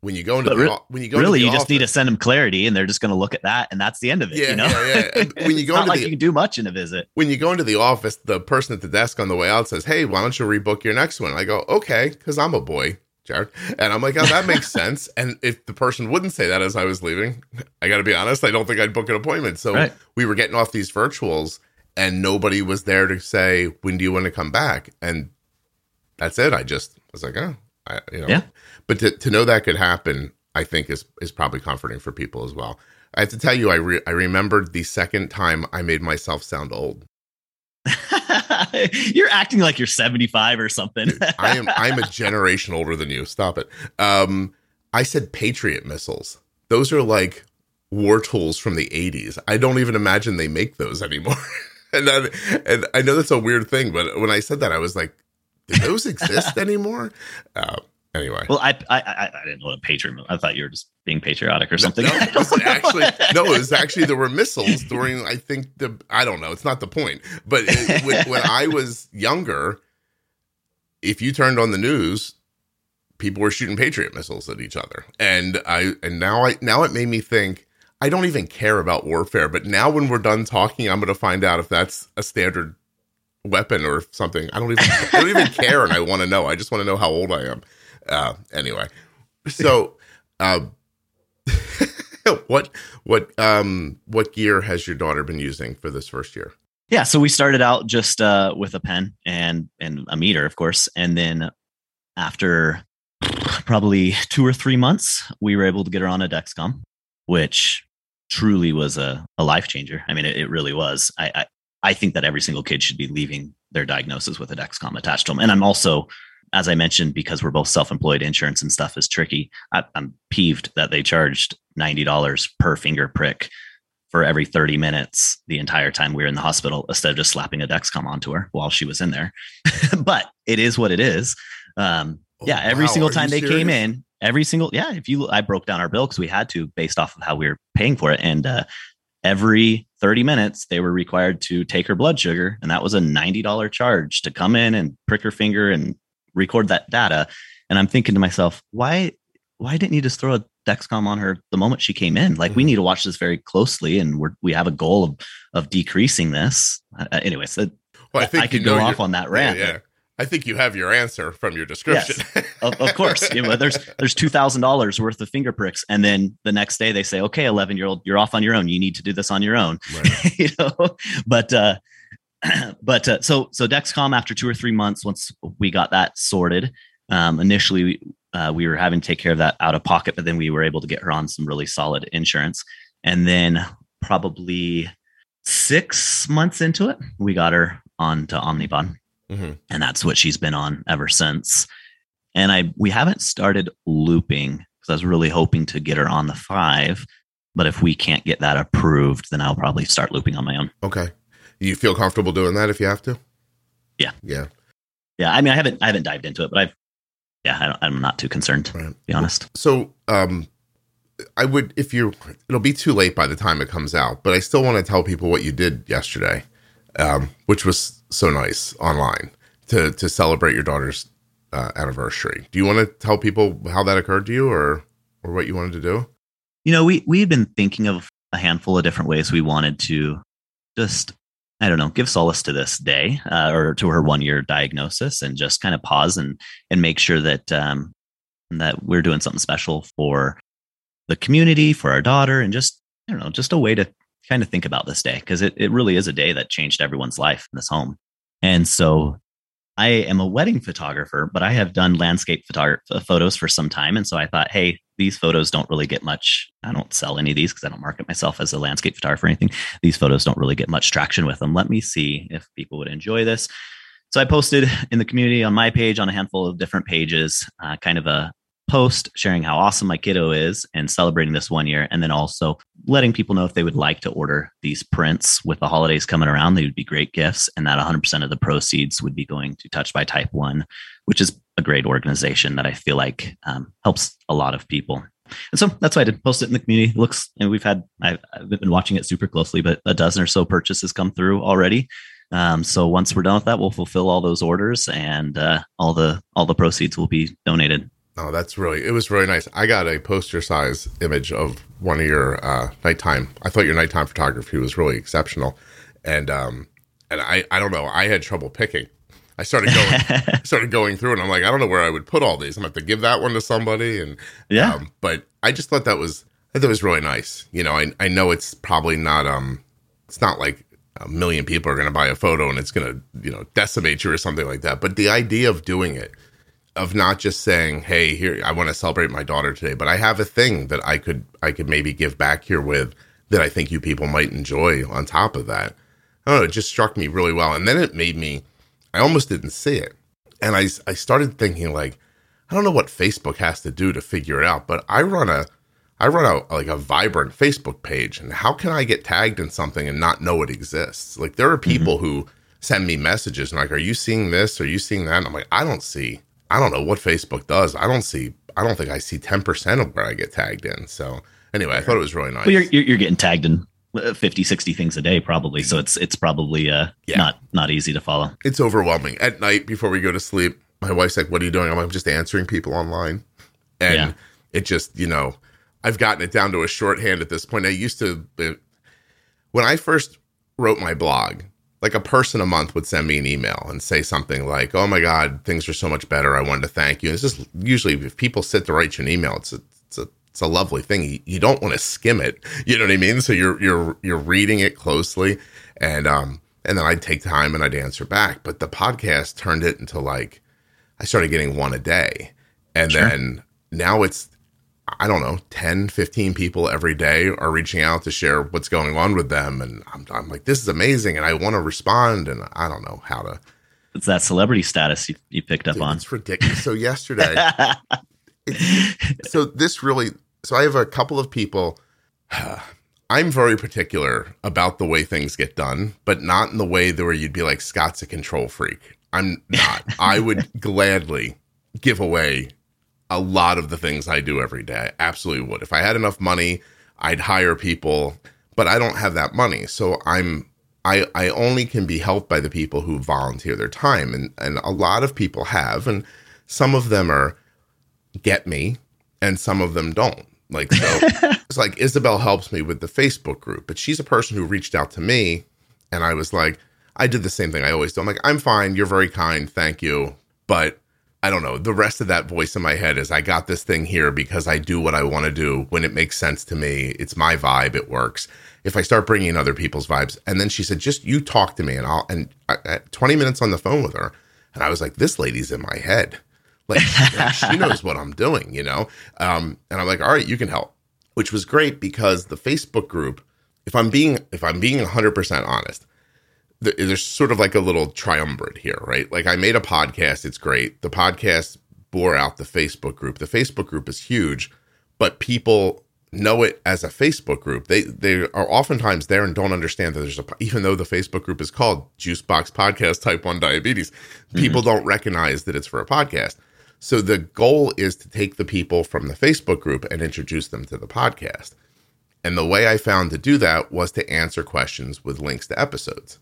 when you go into but the, re- when you go really, you office, just need to send them clarity, and they're just going to look at that, and that's the end of it. Yeah, you know? yeah, yeah. When you go into like the, you can do much in a visit. When you go into the office, the person at the desk on the way out says, "Hey, why don't you rebook your next one?" I go, "Okay," because I'm a boy. Jared. And I'm like, oh, that makes sense. And if the person wouldn't say that as I was leaving, I got to be honest, I don't think I'd book an appointment. So right. we were getting off these virtuals and nobody was there to say, when do you want to come back? And that's it. I just was like, oh, I, you know. Yeah. But to, to know that could happen, I think is, is probably comforting for people as well. I have to tell you, I, re- I remembered the second time I made myself sound old. you're acting like you're 75 or something. I am I'm a generation older than you. Stop it. Um, I said Patriot missiles. Those are like war tools from the 80s. I don't even imagine they make those anymore. and then, and I know that's a weird thing, but when I said that, I was like, do those exist anymore? Uh, Anyway, well, I, I I, I didn't know what a patriot. I thought you were just being patriotic or something. No, it wasn't actually. no, it was actually there were missiles during. I think the I don't know. It's not the point. But it, when, when I was younger, if you turned on the news, people were shooting patriot missiles at each other, and I and now I now it made me think. I don't even care about warfare, but now when we're done talking, I'm going to find out if that's a standard weapon or something. I don't even I don't even care, and I want to know. I just want to know how old I am. Uh, anyway, so uh, what what um what gear has your daughter been using for this first year? Yeah, so we started out just uh, with a pen and and a meter, of course, and then after probably two or three months, we were able to get her on a Dexcom, which truly was a, a life changer. I mean, it, it really was. I, I I think that every single kid should be leaving their diagnosis with a Dexcom attached to them, and I'm also as I mentioned, because we're both self-employed, insurance and stuff is tricky. I, am peeved that they charged ninety dollars per finger prick for every 30 minutes the entire time we were in the hospital instead of just slapping a Dexcom onto her while she was in there. but it is what it is. Um, oh, yeah, every wow. single time they serious? came in, every single yeah, if you I broke down our bill because we had to based off of how we were paying for it, and uh, every 30 minutes they were required to take her blood sugar, and that was a $90 charge to come in and prick her finger and record that data. And I'm thinking to myself, why why didn't you just throw a Dexcom on her the moment she came in? Like mm-hmm. we need to watch this very closely, and we're we have a goal of of decreasing this. Uh, anyway, so well, I, think I could go off on that rant. Yeah, yeah. I think you have your answer from your description. Yes, of, of, course. You know, there's there's two thousand dollars worth of finger pricks, and then the next day they say, "Okay, eleven year old, you're off on your own. You need to do this on your own." Right. you know, but uh, but uh, so so Dexcom after two or three months, once we got that sorted, um, initially uh, we were having to take care of that out of pocket, but then we were able to get her on some really solid insurance, and then probably six months into it, we got her on to Omnipod, mm-hmm. and that's what she's been on ever since. And I we haven't started looping because I was really hoping to get her on the five, but if we can't get that approved, then I'll probably start looping on my own. Okay. You feel comfortable doing that if you have to? Yeah. Yeah. Yeah. I mean, I haven't, I haven't dived into it, but I've, yeah, I am not too concerned, right. to be honest. So, um, I would, if you, it'll be too late by the time it comes out, but I still want to tell people what you did yesterday, um, which was so nice online to, to celebrate your daughter's uh, anniversary. Do you want to tell people how that occurred to you or, or what you wanted to do? You know, we, we had been thinking of a handful of different ways we wanted to just I don't know, give solace to this day uh, or to her one year diagnosis and just kind of pause and and make sure that um, that we're doing something special for the community, for our daughter, and just I don't know, just a way to kind of think about this day because it, it really is a day that changed everyone's life in this home. And so I am a wedding photographer, but I have done landscape photos for some time. And so I thought, hey, these photos don't really get much. I don't sell any of these because I don't market myself as a landscape photographer or anything. These photos don't really get much traction with them. Let me see if people would enjoy this. So I posted in the community on my page on a handful of different pages, uh, kind of a post sharing how awesome my kiddo is and celebrating this one year. And then also letting people know if they would like to order these prints with the holidays coming around, they would be great gifts. And that 100% of the proceeds would be going to Touched by Type 1, which is a great organization that I feel like um, helps a lot of people. And so that's why I did post it in the community. It looks, and we've had, I've, I've been watching it super closely, but a dozen or so purchases come through already. Um, so once we're done with that, we'll fulfill all those orders, and uh, all the all the proceeds will be donated. Oh, that's really it was really nice. I got a poster size image of one of your uh, nighttime. I thought your nighttime photography was really exceptional, and um, and I I don't know. I had trouble picking. I started going started going through, and I'm like, I don't know where I would put all these. I'm going to have to give that one to somebody, and Yeah. Um, but I just thought that was that was really nice. You know, I I know it's probably not um, it's not like a million people are going to buy a photo and it's going to you know decimate you or something like that. But the idea of doing it of not just saying, "Hey, here I want to celebrate my daughter today," but I have a thing that I could I could maybe give back here with that I think you people might enjoy. On top of that, I don't know. It just struck me really well, and then it made me. I almost didn't see it, and I I started thinking like, I don't know what Facebook has to do to figure it out, but I run a I run a like a vibrant Facebook page, and how can I get tagged in something and not know it exists? Like there are mm-hmm. people who send me messages and like, "Are you seeing this? Are you seeing that?" And I'm like, I don't see. I don't know what Facebook does. I don't see. I don't think I see ten percent of where I get tagged in. So anyway, I thought it was really nice. Well, you're, you're getting tagged in uh, 50, 60 things a day, probably. So it's it's probably uh, Yeah. not not easy to follow. it's overwhelming at night before we go to sleep. My wife's like, "What are you doing?" I'm like, "I'm just answering people online," and Yeah. it just, you know, I've gotten it down to a shorthand at this point. I used to, it- when I first wrote my blog, like a person a month would send me an email and say something like, "Oh my God, things are so much better. I wanted to thank you." It's just usually if people sit to write you an email, it's a, it's a it's a lovely thing. You, you don't want to skim it. You know what I mean? So you're you're you're reading it closely, and um and then I'd take time and I'd answer back. But the podcast turned it into like I started getting one a day, and Sure. then now it's I don't know, 10, 15 people every day are reaching out to share what's going on with them. And I'm, I'm like, this is amazing. And I want to respond. And I don't know how to. It's that celebrity status you, you picked up Dude, on. it's ridiculous. So, yesterday, so this really, so I have a couple of people. I'm very particular about the way things get done, but not in the way that where you'd be like, Scott's a control freak. I'm not. I would gladly give away a lot of the things I do every day. I absolutely would. If I had enough money, I'd hire people, but I don't have that money. So I'm I I only can be helped by the people who volunteer their time and and a lot of people have and some of them are get me and some of them don't. Like so it's like Isabel helps me with the Facebook group, but she's a person who reached out to me and I was like I did the same thing I always do. I'm like I'm fine, you're very kind, thank you, but I don't know. The rest of that voice in my head is I got this thing here because I do what I want to do when it makes sense to me. It's my vibe. It works. If I start bringing in other people's vibes, and then she said, just you talk to me, and I'll and I, I- 20 minutes on the phone with her, and I was like, this lady's in my head. Like, like, she knows what I'm doing, you know. Um, and I'm like, all right, you can help, which was great because the Facebook group. If I'm being if I'm being 100 percent honest, there's sort of like a little triumvirate here, right? Like I made a podcast, it's great. The podcast bore out the Facebook group. The Facebook group is huge, but people know it as a Facebook group. They they are oftentimes there and don't understand that there's a even though the Facebook group is called Juicebox Podcast Type 1 Diabetes, mm-hmm. people don't recognize that it's for a podcast. So the goal is to take the people from the Facebook group and introduce them to the podcast. And the way I found to do that was to answer questions with links to episodes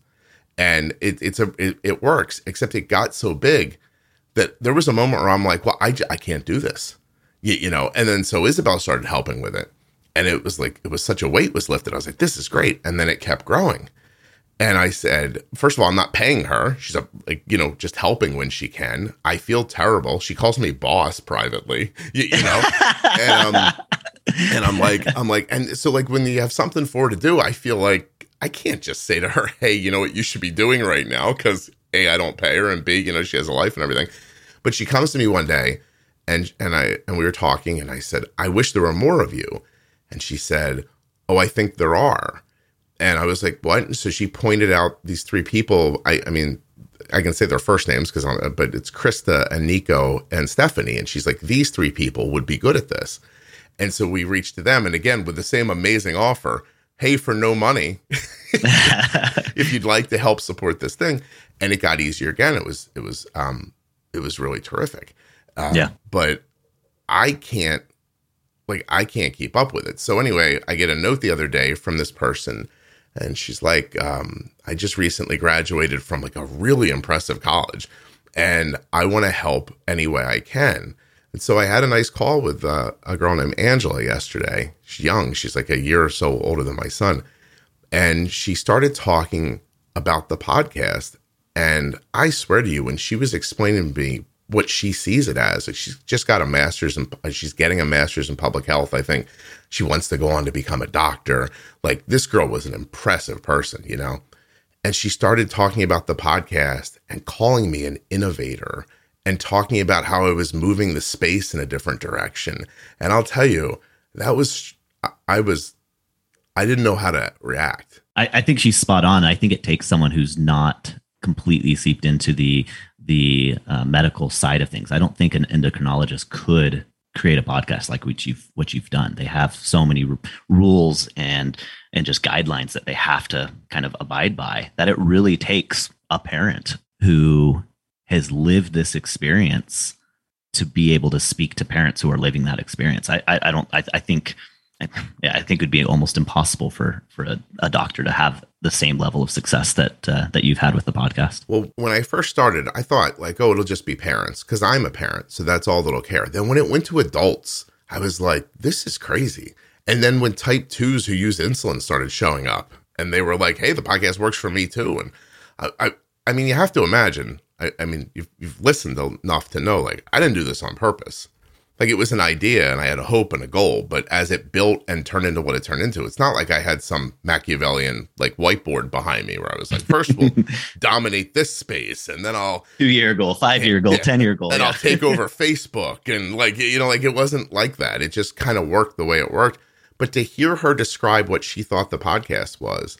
and it, it's a it, it works except it got so big that there was a moment where i'm like well i, j- I can't do this. You, you know and then so isabel started helping with it and it was like it was such a weight was lifted. I was like this is great. And then it kept growing. And i said first of all i'm not paying her. She's a like you know just helping when she can. I feel terrible. She calls me boss privately you, you know? And um and i'm like i'm like and so like when you have something for her to do i feel like i can't just say to her hey you know what you should be doing right now because a i don't pay her and b you know she has a life and everything but she comes to me one day and and i and we were talking and i said i wish there were more of you and she said oh i think there are and i was like what so she pointed out these three people i i mean I can say their first names because but it's Krista and Nico and Stephanie. And she's like, these three people would be good at this. And so we reached to them. And again, with the same amazing offer, hey, for no money, if you'd like to help support this thing. And it got easier again. It was, it was, um, it was really terrific. Um, yeah. But I can't, like, I can't keep up with it. So anyway, I get a note the other day from this person and she's like, um, I just recently graduated from like a really impressive college and I want to help any way I can. And so I had a nice call with uh, a girl named Angela yesterday. She's young, she's like a year or so older than my son. And she started talking about the podcast. And I swear to you, when she was explaining to me what she sees it as. Like she's just got a master's and she's getting a master's in public health. I think she wants to go on to become a doctor. Like this girl was an impressive person, you know? And she started talking about the podcast and calling me an innovator and talking about how I was moving the space in a different direction. And I'll tell you, that was, I was, I didn't know how to react. I, I think she's spot on. I think it takes someone who's not completely seeped into the the uh, medical side of things. I don't think an endocrinologist could create a podcast like what you've what you've done. They have so many r- rules and and just guidelines that they have to kind of abide by that it really takes a parent who has lived this experience to be able to speak to parents who are living that experience. I I, I don't I, I think I, I think it would be almost impossible for for a, a, doctor to have the same level of success that uh, that you've had with the podcast. Well, when I first started, I thought like, oh, it'll just be parents because I'm a parent, so that's all that'll care. Then when it went to adults, I was like, this is crazy. And then when type twos who use insulin started showing up, and they were like, hey, the podcast works for me too, and I, I, I mean, you have to imagine. I, I mean, you've, you've listened enough to know, like, I didn't do this on purpose like it was an idea and I had a hope and a goal, but as it built and turned into what it turned into, it's not like I had some Machiavellian like whiteboard behind me where I was like, first we'll dominate this space and then I'll two year goal, five year goal, yeah, ten year goal. And yeah. I'll take over Facebook. And like, you know, like it wasn't like that. It just kind of worked the way it worked. But to hear her describe what she thought the podcast was,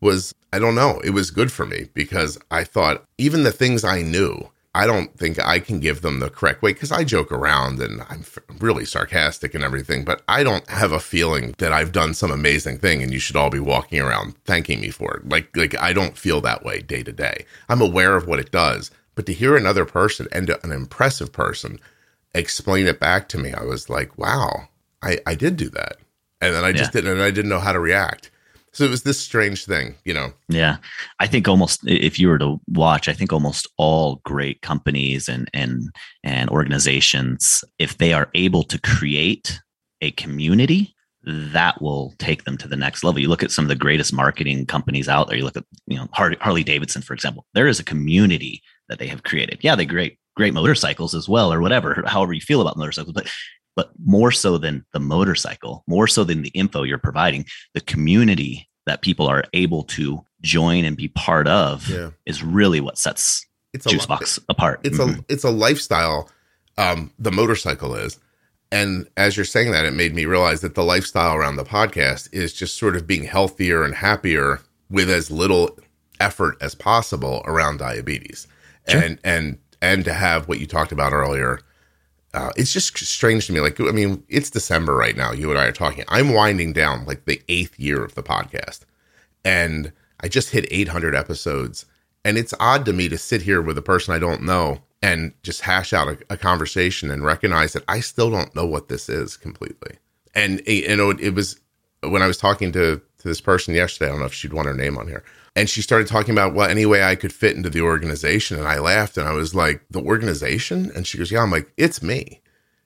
was, I don't know, it was good for me because I thought even the things I knew, I don't think I can give them the correct way because I joke around and I'm f- really sarcastic and everything, but I don't have a feeling that I've done some amazing thing and you should all be walking around thanking me for it. Like, like I don't feel that way day to day. I'm aware of what it does, but to hear another person and an impressive person explain it back to me, I was like, wow, I, I did do that. And then I just yeah. didn't, and I didn't know how to react. So it was this strange thing, you know. Yeah. I think almost if you were to watch, I think almost all great companies and and and organizations if they are able to create a community that will take them to the next level. You look at some of the greatest marketing companies out there. You look at, you know, Harley, Harley Davidson, for example. There is a community that they have created. Yeah, they great great motorcycles as well, or whatever, however you feel about motorcycles. But but more so than the motorcycle, more so than the info you're providing, the community that people are able to join and be part of yeah. is really what sets it's juice Juicebox apart. It's mm-hmm. a it's a lifestyle. Um, the motorcycle is, and as you're saying that, it made me realize that the lifestyle around the podcast is just sort of being healthier and happier with as little effort as possible around diabetes, sure. and and and to have what you talked about earlier uh, it's just strange to me. Like, I mean, it's December right now. You and I are talking. I'm winding down like the eighth year of the podcast, and I just hit 800 episodes. And it's odd to me to sit here with a person I don't know and just hash out a, a conversation and recognize that I still don't know what this is completely. And you know, it was when I was talking to to this person yesterday. I don't know if she'd want her name on here and she started talking about well any way i could fit into the organization. And i laughed and i was like the organization? And she goes yeah. I'm like it's me.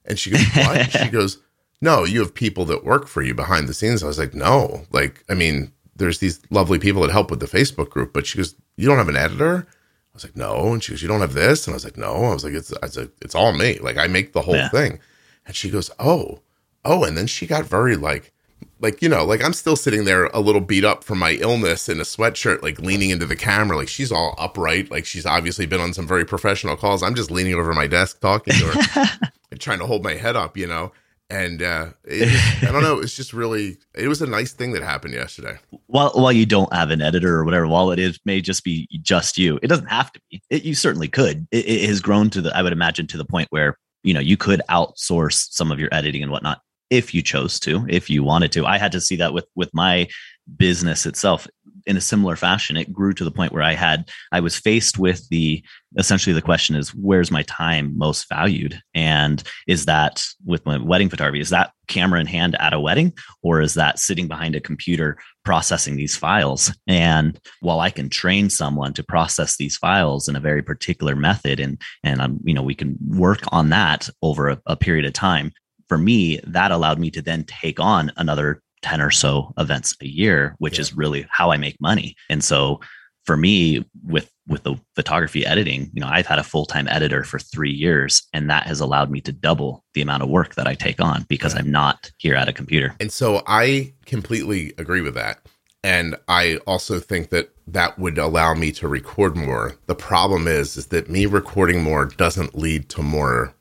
And she goes what? She goes no you have people that work for you behind the scenes. I was like no. Like i mean there's these lovely people that help with the facebook group but she goes you don't have an editor? I was like no. And she goes you don't have this? And i was like no. I was like it's it's, a, it's all me. Like i make the whole yeah. thing. And she goes oh oh. And then she got very like like you know like i'm still sitting there a little beat up from my illness in a sweatshirt like leaning into the camera like she's all upright like she's obviously been on some very professional calls i'm just leaning over my desk talking to her and trying to hold my head up you know And uh, I don't know. It's just really, it was a nice thing that happened yesterday. While while you don't have an editor or whatever, while it is may just be just you, it doesn't have to be. It, you certainly could. It, it has grown to the, I would imagine, to the point where you know you could outsource some of your editing and whatnot if you chose to, if you wanted to. I had to see that with with my business itself in a similar fashion. It grew to the point where i had i was faced with the essentially the question is where's my time most valued? And is that with my wedding photography is that camera in hand at a wedding or is that sitting behind a computer processing these files? And while i can train someone to process these files in a very particular method and and i'm you know we can work on that over a, a period of time for me that allowed me to then take on another 10 or so events a year which yeah. is really how i make money. And so for me with with the photography editing you know i've had a full-time editor for three years and that has allowed me to double the amount of work that i take on because yeah. i'm not here at a computer. And so i completely agree with that. And i also think that that would allow me to record more. The problem is is that me recording more doesn't lead to more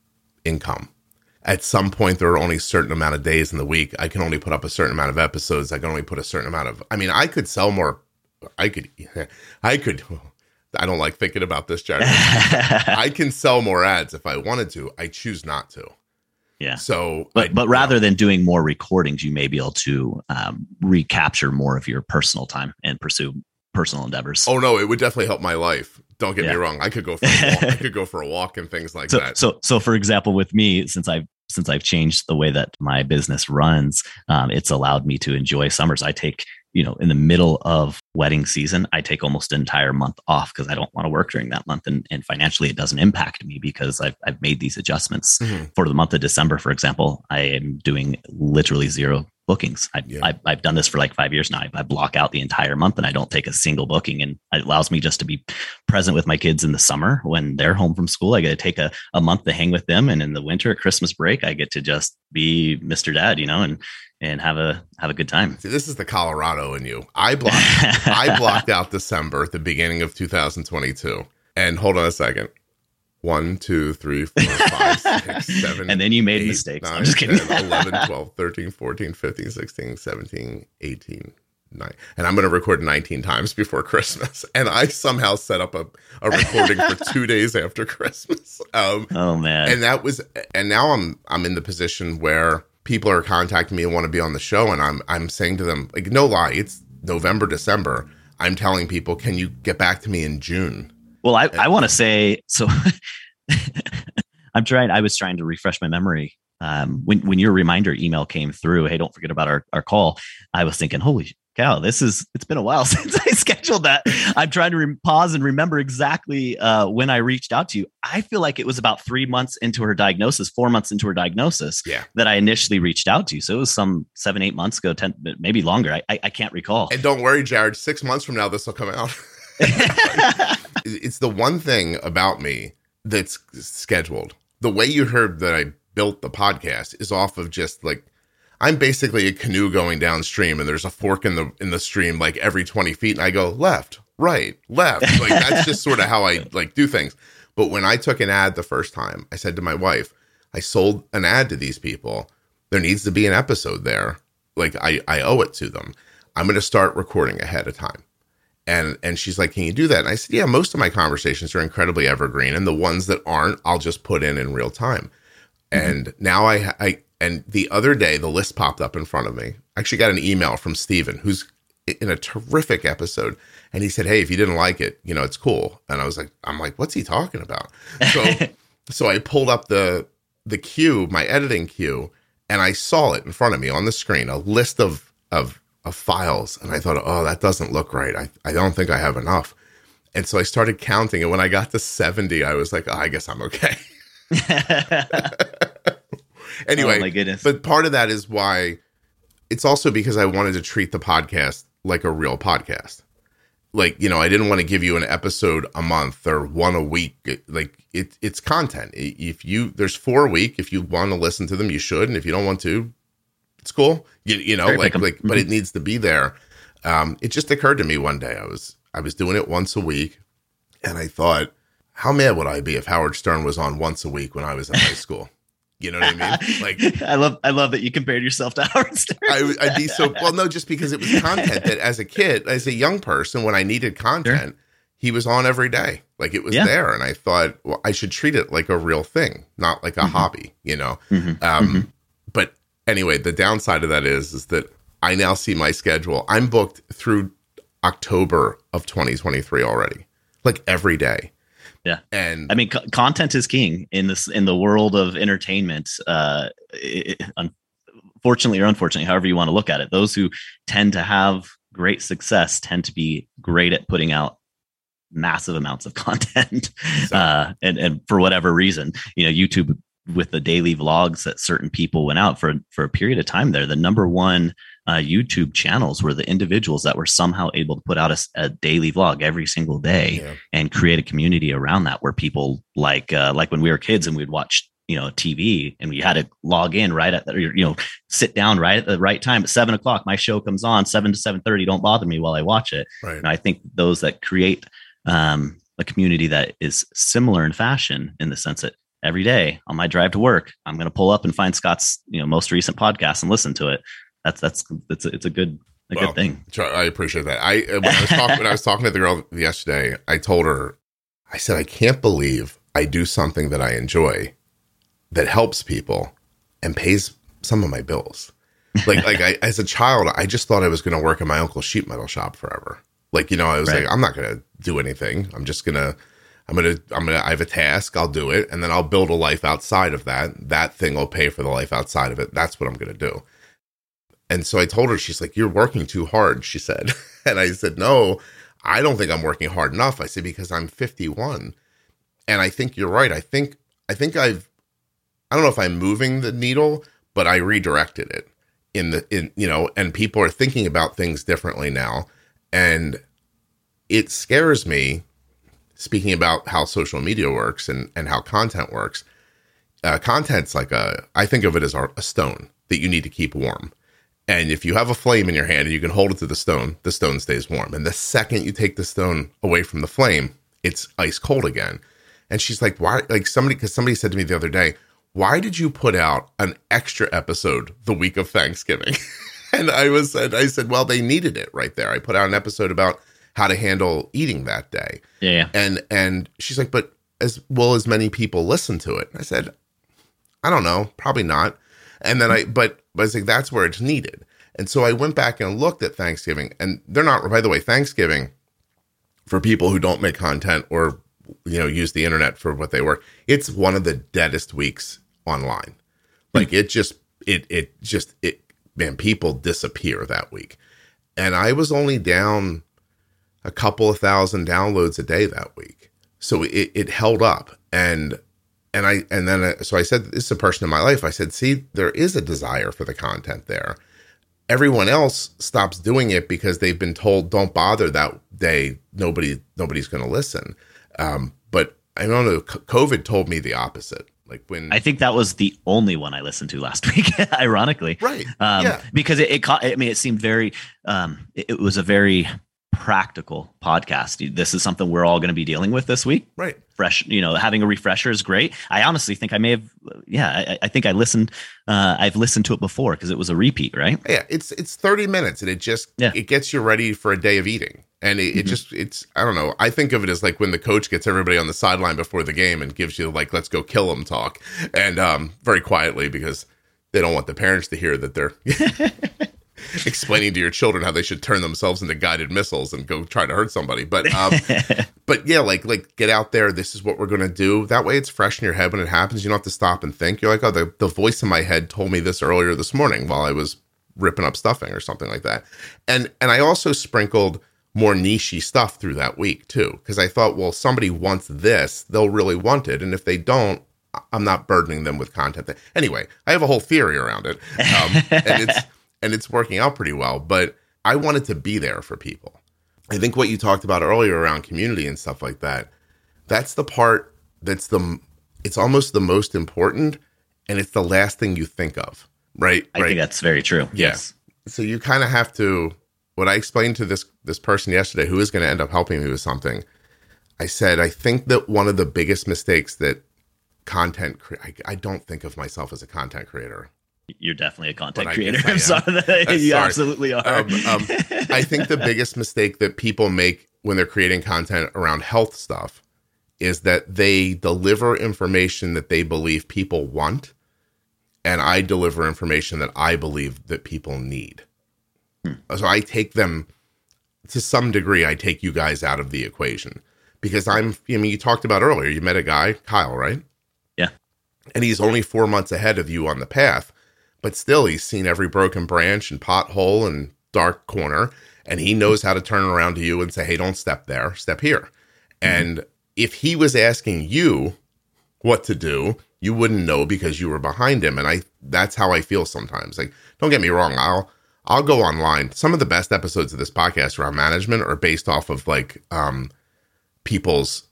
income at some point there are only a certain amount of days in the week. I can only put up a certain amount of episodes. I can only put a certain amount of. I mean, I could sell more. I could. I could. I don't like thinking about this, Jared. I can sell more ads if I wanted to. I choose not to. Yeah. So, but I, but rather know, than doing more recordings, you may be able to um, recapture more of your personal time and pursue personal endeavors. Oh no, it would definitely help my life. Don't get yeah. me wrong. I could go for a walk. I could go for a walk and things like so, that. So so for example, with me, since I've since I've changed the way that my business runs, um, it's allowed me to enjoy summers. I take, you know, in the middle of wedding season, I take almost an entire month off because I don't want to work during that month. And, and financially, it doesn't impact me because I've, I've made these adjustments. Mm-hmm. For the month of December, for example, I am doing literally zero bookings. I've, yeah. I've, I've, done this for like five years now. I, I, block out the entire month and I don't take a single booking. And it allows me just to be present with my kids in the summer when they're home from school. I get to take a, a month to hang with them. And in the winter, Christmas break, I get to just be Mr. Dad, you know, and, and have a have a good time. See, this is the Colorado in you. I blocked I blocked out December at the beginning of 2022. And hold on a second. One, two, three, four, five, six, seven. and then you made eight, mistakes. Nine, I'm just kidding. 10, 11, 12, 13, 14, 15, 16, 17, 18, 9. And I'm going to record 19 times before Christmas. And I somehow set up a, a recording for two days after Christmas. Um, oh, man. And that was, and now I'm, I'm in the position where people are contacting me and want to be on the show. And I'm, I'm saying to them, like, no lie, it's November, December. I'm telling people, can you get back to me in June? Well, I, I want to say so. I'm trying. I was trying to refresh my memory um, when when your reminder email came through. Hey, don't forget about our our call. I was thinking, holy cow, this is it's been a while since I scheduled that. I'm trying to re- pause and remember exactly uh, when I reached out to you. I feel like it was about three months into her diagnosis, four months into her diagnosis, yeah. that I initially reached out to you. So it was some seven, eight months ago, ten, maybe longer. I, I, I can't recall. And don't worry, Jared. Six months from now, this will come out. it's the one thing about me that's scheduled. The way you heard that I built the podcast is off of just like I'm basically a canoe going downstream and there's a fork in the in the stream like every 20 feet and I go left, right, left. Like that's just sort of how I like do things. But when I took an ad the first time, I said to my wife, I sold an ad to these people. There needs to be an episode there. Like I, I owe it to them. I'm going to start recording ahead of time and and she's like can you do that and i said yeah most of my conversations are incredibly evergreen and the ones that aren't i'll just put in in real time mm-hmm. and now i i and the other day the list popped up in front of me i actually got an email from steven who's in a terrific episode and he said hey if you didn't like it you know it's cool and i was like i'm like what's he talking about so so i pulled up the the queue my editing queue and i saw it in front of me on the screen a list of of of files. And I thought, oh, that doesn't look right. I, I don't think I have enough. And so I started counting. And when I got to 70, I was like, oh, I guess I'm okay. anyway, oh my goodness. but part of that is why it's also because I wanted to treat the podcast like a real podcast. Like, you know, I didn't want to give you an episode a month or one a week. like it, it's content. If you, there's four a week. If you want to listen to them, you should. And if you don't want to, it's cool. You, you know, like like, mm-hmm. but it needs to be there. Um, it just occurred to me one day. I was I was doing it once a week, and I thought, how mad would I be if Howard Stern was on once a week when I was in high school? You know what I mean? Like I love I love that you compared yourself to Howard Stern. I, would be so well. No, just because it was content that as a kid, as a young person, when I needed content, sure. he was on every day. Like it was yeah. there, and I thought, well, I should treat it like a real thing, not like a mm-hmm. hobby. You know. Mm-hmm. Um, mm-hmm. But anyway, the downside of that is is that I now see my schedule. I'm booked through October of 2023 already, like every day. Yeah, and I mean, co- content is king in this in the world of entertainment. Uh, it, unfortunately or unfortunately, however you want to look at it, those who tend to have great success tend to be great at putting out massive amounts of content uh, and and for whatever reason you know youtube with the daily vlogs that certain people went out for for a period of time there the number one uh, YouTube channels were the individuals that were somehow able to put out a, a daily vlog every single day yeah. and create a community around that where people like uh, like when we were kids and we'd watch you know TV and we had to log in right at the, you know sit down right at the right time at seven o'clock my show comes on seven to seven thirty don't bother me while I watch it right. and I think those that create um, a community that is similar in fashion in the sense that every day on my drive to work I'm going to pull up and find Scott's you know most recent podcast and listen to it that's that's it's a, it's a good a well, good thing. I appreciate that. I when I was talking when I was talking to the girl yesterday, I told her, I said, I can't believe I do something that I enjoy, that helps people, and pays some of my bills. Like like I, as a child, I just thought I was going to work in my uncle's sheet metal shop forever. Like you know, I was right. like, I'm not going to do anything. I'm just gonna. I'm gonna, I'm gonna, I have a task, I'll do it, and then I'll build a life outside of that. That thing will pay for the life outside of it. That's what I'm gonna do. And so I told her, she's like, You're working too hard, she said. and I said, No, I don't think I'm working hard enough. I said, Because I'm 51. And I think you're right. I think, I think I've, I don't know if I'm moving the needle, but I redirected it in the, in, you know, and people are thinking about things differently now. And it scares me, speaking about how social media works and, and how content works. Uh, content's like a, I think of it as a stone that you need to keep warm and if you have a flame in your hand and you can hold it to the stone, the stone stays warm. And the second you take the stone away from the flame, it's ice cold again. And she's like, why? Like somebody, because somebody said to me the other day, why did you put out an extra episode the week of Thanksgiving? and I was, and I said, well, they needed it right there. I put out an episode about how to handle eating that day. Yeah. And, and she's like, but as well as many people listen to it? I said, I don't know, probably not. And then I, but, but I was like, that's where it's needed. And so I went back and looked at Thanksgiving, and they're not, by the way, Thanksgiving for people who don't make content or, you know, use the internet for what they work, it's one of the deadest weeks online. Like it just, it, it just, it, man, people disappear that week. And I was only down a couple of thousand downloads a day that week. So it, it held up. And and I and then uh, so I said this is a person in my life. I said, see, there is a desire for the content there. Everyone else stops doing it because they've been told don't bother that day. Nobody nobody's going to listen. Um, but I don't know. COVID told me the opposite. Like when I think that was the only one I listened to last week, ironically, right? Um, yeah, because it, it, I mean, it seemed very, um, it, it was a very practical podcast. This is something we're all going to be dealing with this week. Right. Fresh, you know, having a refresher is great. I honestly think I may have, yeah, I, I think I listened, uh, I've listened to it before because it was a repeat, right? Yeah. It's, it's 30 minutes and it just, yeah. it gets you ready for a day of eating. And it, mm-hmm. it just, it's, I don't know. I think of it as like when the coach gets everybody on the sideline before the game and gives you like, let's go kill them talk. And, um, very quietly because they don't want the parents to hear that they're explaining to your children how they should turn themselves into guided missiles and go try to hurt somebody. But um, but yeah, like like get out there. This is what we're gonna do. That way, it's fresh in your head when it happens. You don't have to stop and think. You're like, oh, the the voice in my head told me this earlier this morning while I was ripping up stuffing or something like that. And and I also sprinkled more nichey stuff through that week too because I thought, well, somebody wants this, they'll really want it, and if they don't, I'm not burdening them with content. Anyway, I have a whole theory around it, um, and it's and it's working out pretty well. But I wanted to be there for people. I think what you talked about earlier around community and stuff like that, that's the part that's the it's almost the most important and it's the last thing you think of. Right? I right. think that's very true. Yeah. Yes. So you kind of have to what I explained to this this person yesterday who is going to end up helping me with something. I said I think that one of the biggest mistakes that content. Cre- I, I don't think of myself as a content creator. You're definitely a content creator. I'm sorry. Uh, you sorry. absolutely are. Um, um, I think the biggest mistake that people make when they're creating content around health stuff is that they deliver information that they believe people want, and I deliver information that I believe that people need. So I take them to some degree. I take you guys out of the equation because I'm. I mean, you talked about earlier. You met a guy, Kyle, right? Yeah. And he's only four months ahead of you on the path, but still, he's seen every broken branch and pothole and dark corner, and he knows how to turn around to you and say, "Hey, don't step there. Step here." And if he was asking you what to do, you wouldn't know because you were behind him. And I that's how I feel sometimes. Like, don't get me wrong, I'll I'll go online. Some of the best episodes of this podcast around management are based off of like um people's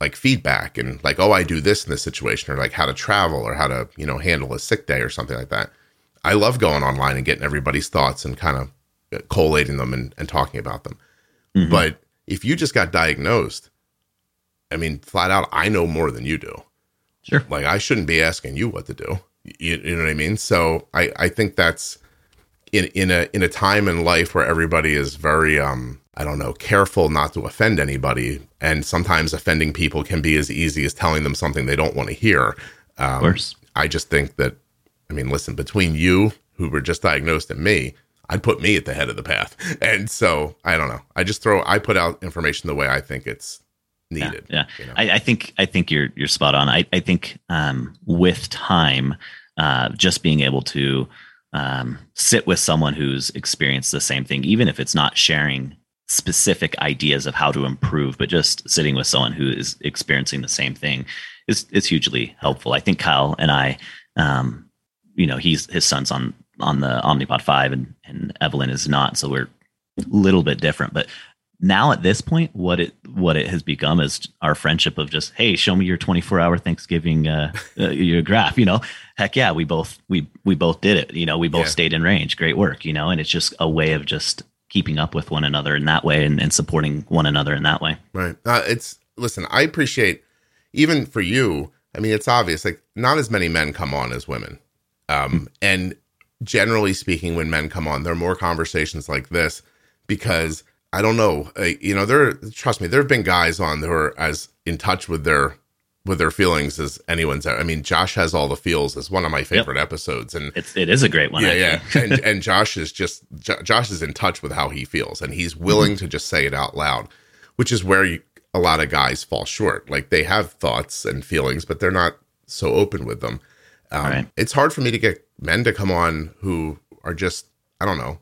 like feedback and like, oh, I do this in this situation, or like how to travel or how to, you know, handle a sick day or something like that. I love going online and getting everybody's thoughts and kind of collating them and, and talking about them. Mhm. But if you just got diagnosed, I mean, flat out, I know more than you do. Sure. Like I shouldn't be asking you what to do. You, you know what I mean? So I, I think that's in in a in a time in life where everybody is very um I don't know careful not to offend anybody, and sometimes offending people can be as easy as telling them something they don't want to hear. Um, of course. I just think that I mean, listen, between you who were just diagnosed and me, I'd put me at the head of the path. And so I don't know. I just throw I put out information the way I think it's needed. Yeah. you know? I, I think I think you're you're spot on. I, I think um, with time, uh, just being able to um, sit with someone who's experienced the same thing, even if it's not sharing specific ideas of how to improve, but just sitting with someone who is experiencing the same thing is is hugely helpful. I think Kyle and I, um, you know, he's his son's on on the Omnipod five, and and Evelyn is not, so we're a little bit different, but now at this point what it what it has become is our friendship of just hey show me your 24 hour thanksgiving uh, uh your graph you know heck yeah we both we we both did it you know we both Yeah. stayed in range great work you know and it's just a way of just keeping up with one another in that way and, and supporting one another in that way Right. Uh, it's listen. I appreciate even for you. I mean, it's obvious. Like, not as many men come on as women, um, and generally speaking, when men come on, there are more conversations like this because I don't know. Uh, you know, there. Trust me, there have been guys on who are as in touch with their with their feelings as anyone's. I mean, Josh has all the feels is one of my favorite episodes, and it's it is a great one yeah, actually. yeah. And and Josh is just Jo- Josh is in touch with how he feels, and he's willing to just say it out loud, which is where you, a lot of guys fall short. Like they have thoughts and feelings, but they're not so open with them. Um, Right. It's hard for me to get men to come on who are just I don't know.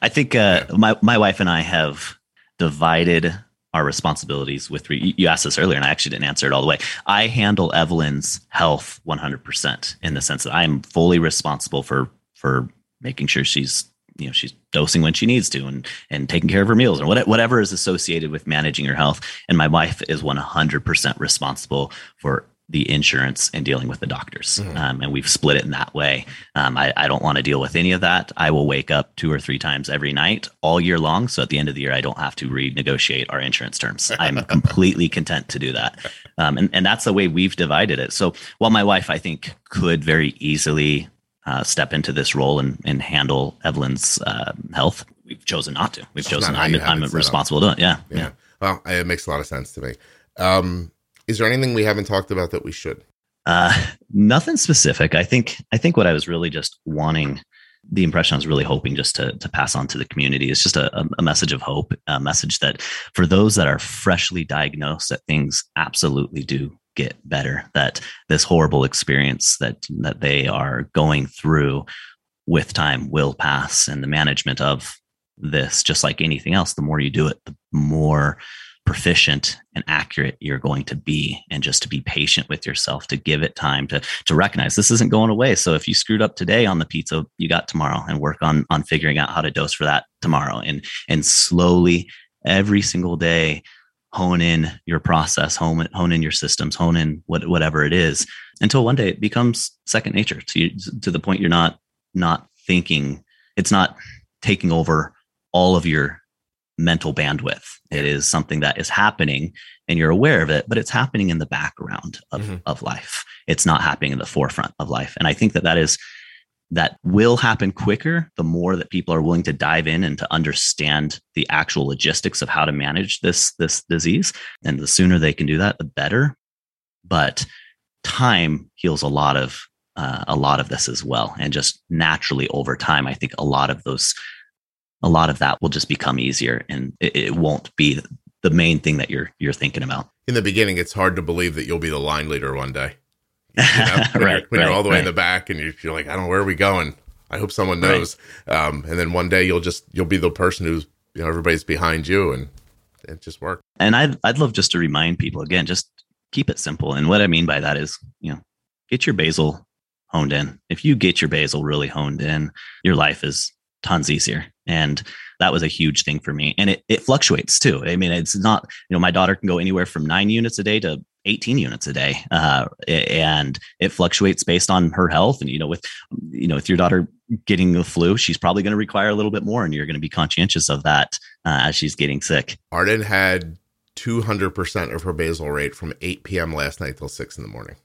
I think uh, my my wife and I have divided our responsibilities with. Re- you asked this earlier, and I actually didn't answer it all the way. I handle Evelyn's health 100 percent in the sense that I am fully responsible for for making sure she's you know she's dosing when she needs to and and taking care of her meals and what, whatever is associated with managing her health. And my wife is 100 percent responsible for the insurance and dealing with the doctors. Mhm. Um, and we've split it in that way. Um, I, I don't want to deal with any of that. I will wake up two or three times every night all year long. So at the end of the year, I don't have to renegotiate our insurance terms. I'm completely content to do that. Um, and, and that's the way we've divided it. So while my wife, I think, could very easily uh, step into this role and, and handle Evelyn's uh, health, we've chosen not to. We've chosen, I'm, I'm up. responsible to it. Yeah. Yeah. Well, it makes a lot of sense to me. Is there anything we haven't talked about that we should? Uh, nothing specific. I think I think what I was really just wanting, the impression I was really hoping just to to pass on to the community is just a, a message of hope, a message that for those that are freshly diagnosed, that things absolutely do get better. That this horrible experience that that they are going through with time will pass, and the management of this, just like anything else, the more you do it, the more proficient and accurate you're going to be and just to be patient with yourself to give it time to to recognize this isn't going away. So if you screwed up today on the pizza you got tomorrow and work on on figuring out how to dose for that tomorrow. And and slowly every single day hone in your process hone hone in your systems hone in what whatever it is until one day it becomes second nature to you to the point you're not not thinking. It's not taking over all of your mental bandwidth. It is something that is happening and you're aware of it, but it's happening in the background of, Mhm. of life. It's not happening in the forefront of life. And I think that that is that will happen quicker the more that people are willing to dive in and to understand the actual logistics of how to manage this this disease and the sooner they can do that the better but time heals a lot of uh, a lot of this as well and just naturally over time i think a lot of those a lot of that will just become easier and it, it won't be the main thing that you're you're thinking about In the beginning, it's hard to believe that you'll be the line leader one day. You know, when right you're, when you're all the way in the back and you're, you're like, I don't know where are we going. I hope someone Right. knows. Um, and then one day you'll just you'll be the person who's you know everybody's behind you and it just worked. and I'd, I'd love just to remind people again just keep it simple and what i mean by that is you know get your basal honed in if you get your basal really honed in your life is tons easier and that was a huge thing for me and it, it fluctuates too i mean it's not you know my daughter can go anywhere from nine units a day to 18 units a day uh, and it fluctuates based on her health and you know with you know with your daughter getting the flu she's probably going to require a little bit more and you're going to be conscientious of that uh, as she's getting sick Arden had 200% of her basal rate from 8 p.m. last night till 6 in the morning.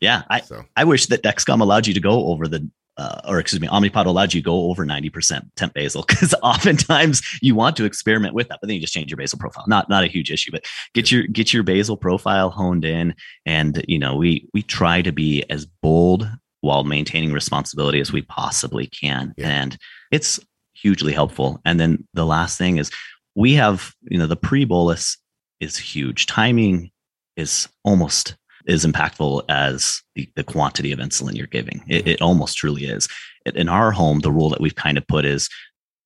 yeah i So, I wish that Dexcom allowed you to go over the, uh, or excuse me, Omnipod allowed you to go over 90% temp basal because oftentimes you want to experiment with that, but then you just change your basal profile. Not, not a huge issue, but get your, get your basal profile honed in. And, you know, we, we try to be as bold while maintaining responsibility as we possibly can. Yeah. And it's hugely helpful. And then the last thing is we have, you know, the pre bolus is huge. Timing is almost as impactful as the, the quantity of insulin you're giving. It, it almost truly is. In- our home, the rule that we've kind of put is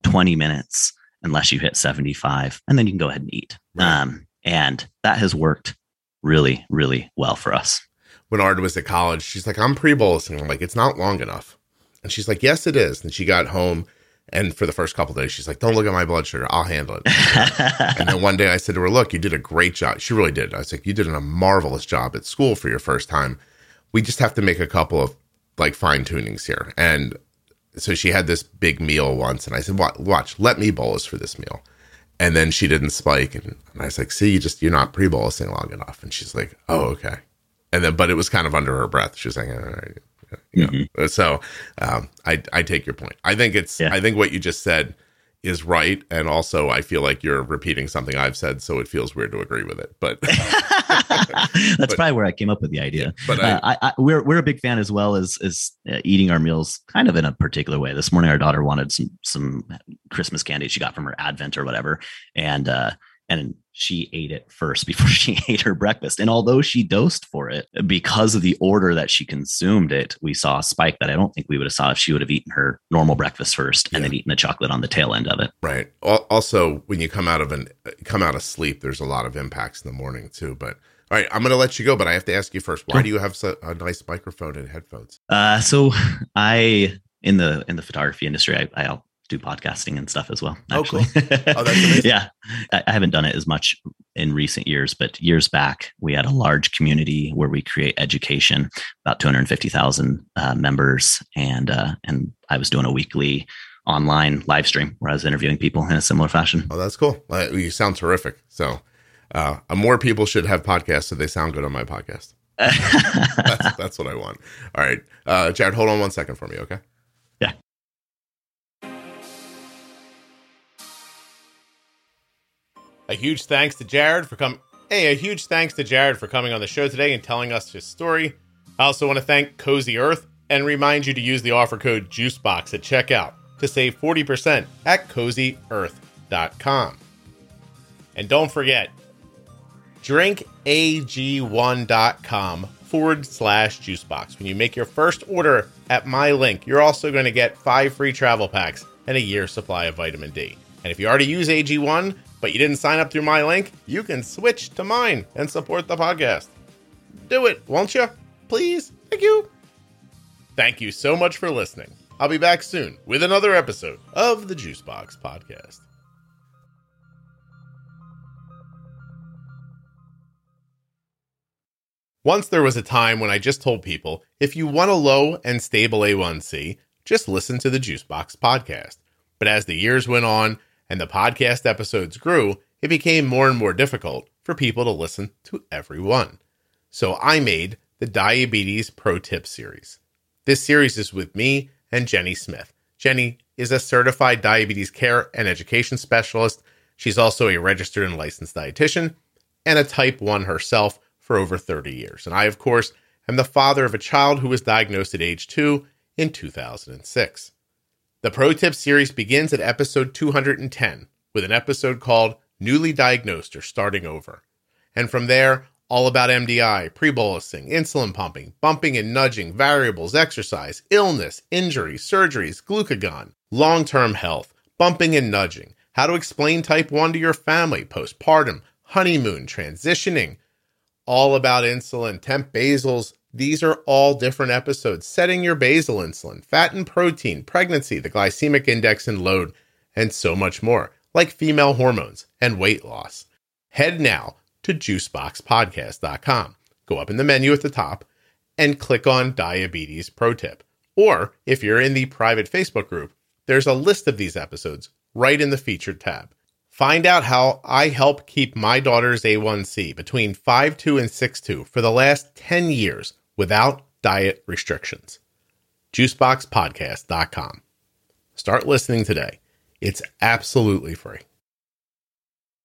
20 minutes unless you hit 75, and then you can go ahead and eat. Right. Um, and that has worked really, really well for us. when Arden was at college, she's like, I'm pre bolusing. I'm like, it's not long enough. And she's like, yes, it is. And she got home. And for the first couple days, she's like, don't look at my blood sugar. I'll handle it. And then one day I said to her, Look, you did a great job. She really did. I was like, You did a marvelous job at school for your first time. We just have to make a couple of like fine tunings here. And so she had this big meal once, and I said, Watch, watch let me bolus for this meal. And then she didn't spike. And, and I was like, See, you just, you're not pre bolusing long enough. And she's like, Oh, okay. And then, but it was kind of under her breath. She was like, All right. You know, so um, I I take your point. I think it's Yeah. I think what you just said is right, and also I feel like you're repeating something I've said, so it feels weird to agree with it. But That's probably where I came up with the idea. but I, Uh, I, I, we're we're a big fan as well as as uh, eating our meals kind of in a particular way. This morning, our daughter wanted some some Christmas candy she got from her Advent or whatever, and uh, and she ate it first before she ate her breakfast. And although she dosed for it, because of the order that she consumed it, we saw a spike that I don't think we would have saw if she would have eaten her normal breakfast first and then eaten the chocolate on the tail end of it. right. Also, when you come out of an come out of sleep, there's a lot of impacts in the morning too. But all right, I'm going to let you go, but I have to ask you first. Why do you have so, a nice microphone and headphones? Uh, so I in the in the photography industry, I, I'll do podcasting and stuff as well. Oh, Actually, Oh, that's amazing. yeah, I, haven't done it as much in recent years, but years back, we had a large community where we create education, about two hundred fifty thousand uh, members, and uh, and I was doing a weekly online live stream where I was interviewing people in a similar fashion. Oh, that's cool. Uh, you sound terrific. So, uh, more people should have podcasts so they sound good on my podcast. That's, that's what I want. All right, uh, Jared, hold on one second for me, okay? Yeah. A huge thanks to Jared for coming. Hey, a huge thanks to Jared for coming on the show today and telling us his story. I also want to thank Cozy Earth and remind you to use the offer code JUICEBOX at checkout to save 40% at cozyearth.com. And don't forget, drinkag1.com forward slash juicebox. When you make your first order at my link, you're also going to get five free travel packs and a year's supply of vitamin D. And if you already use AG1, but you didn't sign up through my link, you can switch to mine and support the podcast. Do it, won't you? Please? Thank you. Thank you so much for listening. I'll be back soon with another episode of the Juicebox Podcast. Once there was a time when I just told people if you want a low and stable A1C, just listen to the Juicebox podcast. But as the years went on and the podcast episodes grew, it became more and more difficult for people to listen to every one. So I made the Diabetes Pro Tip series. This series is with me and Jenny Smith. Jenny is a certified diabetes care and education specialist. She's also a registered and licensed dietitian and a type 1 herself for over 30 years. And I, of course, am the father of a child who was diagnosed at age 2 in 2006. The Pro Tip series begins at episode 210 with an episode called Newly Diagnosed or Starting Over. And from there, all about MDI, pre bolusing, insulin pumping, bumping and nudging, variables, exercise, illness, injuries, surgeries, glucagon, long term health, bumping and nudging, how to explain type 1 to your family, postpartum, honeymoon, transitioning, all about insulin, temp basals. These are all different episodes. Setting your basal insulin, fat and protein, pregnancy, the glycemic index and load, and so much more, like female hormones and weight loss. Head now to juiceboxpodcast.com. Go up in the menu at the top and click on Diabetes Pro Tip. Or if you're in the private Facebook group, there's a list of these episodes right in the featured tab. Find out how I help keep my daughter's A1C between 5.2 and 6.2 for the last 10 years without diet restrictions. JuiceBoxPodcast.com. Start listening today. It's absolutely free.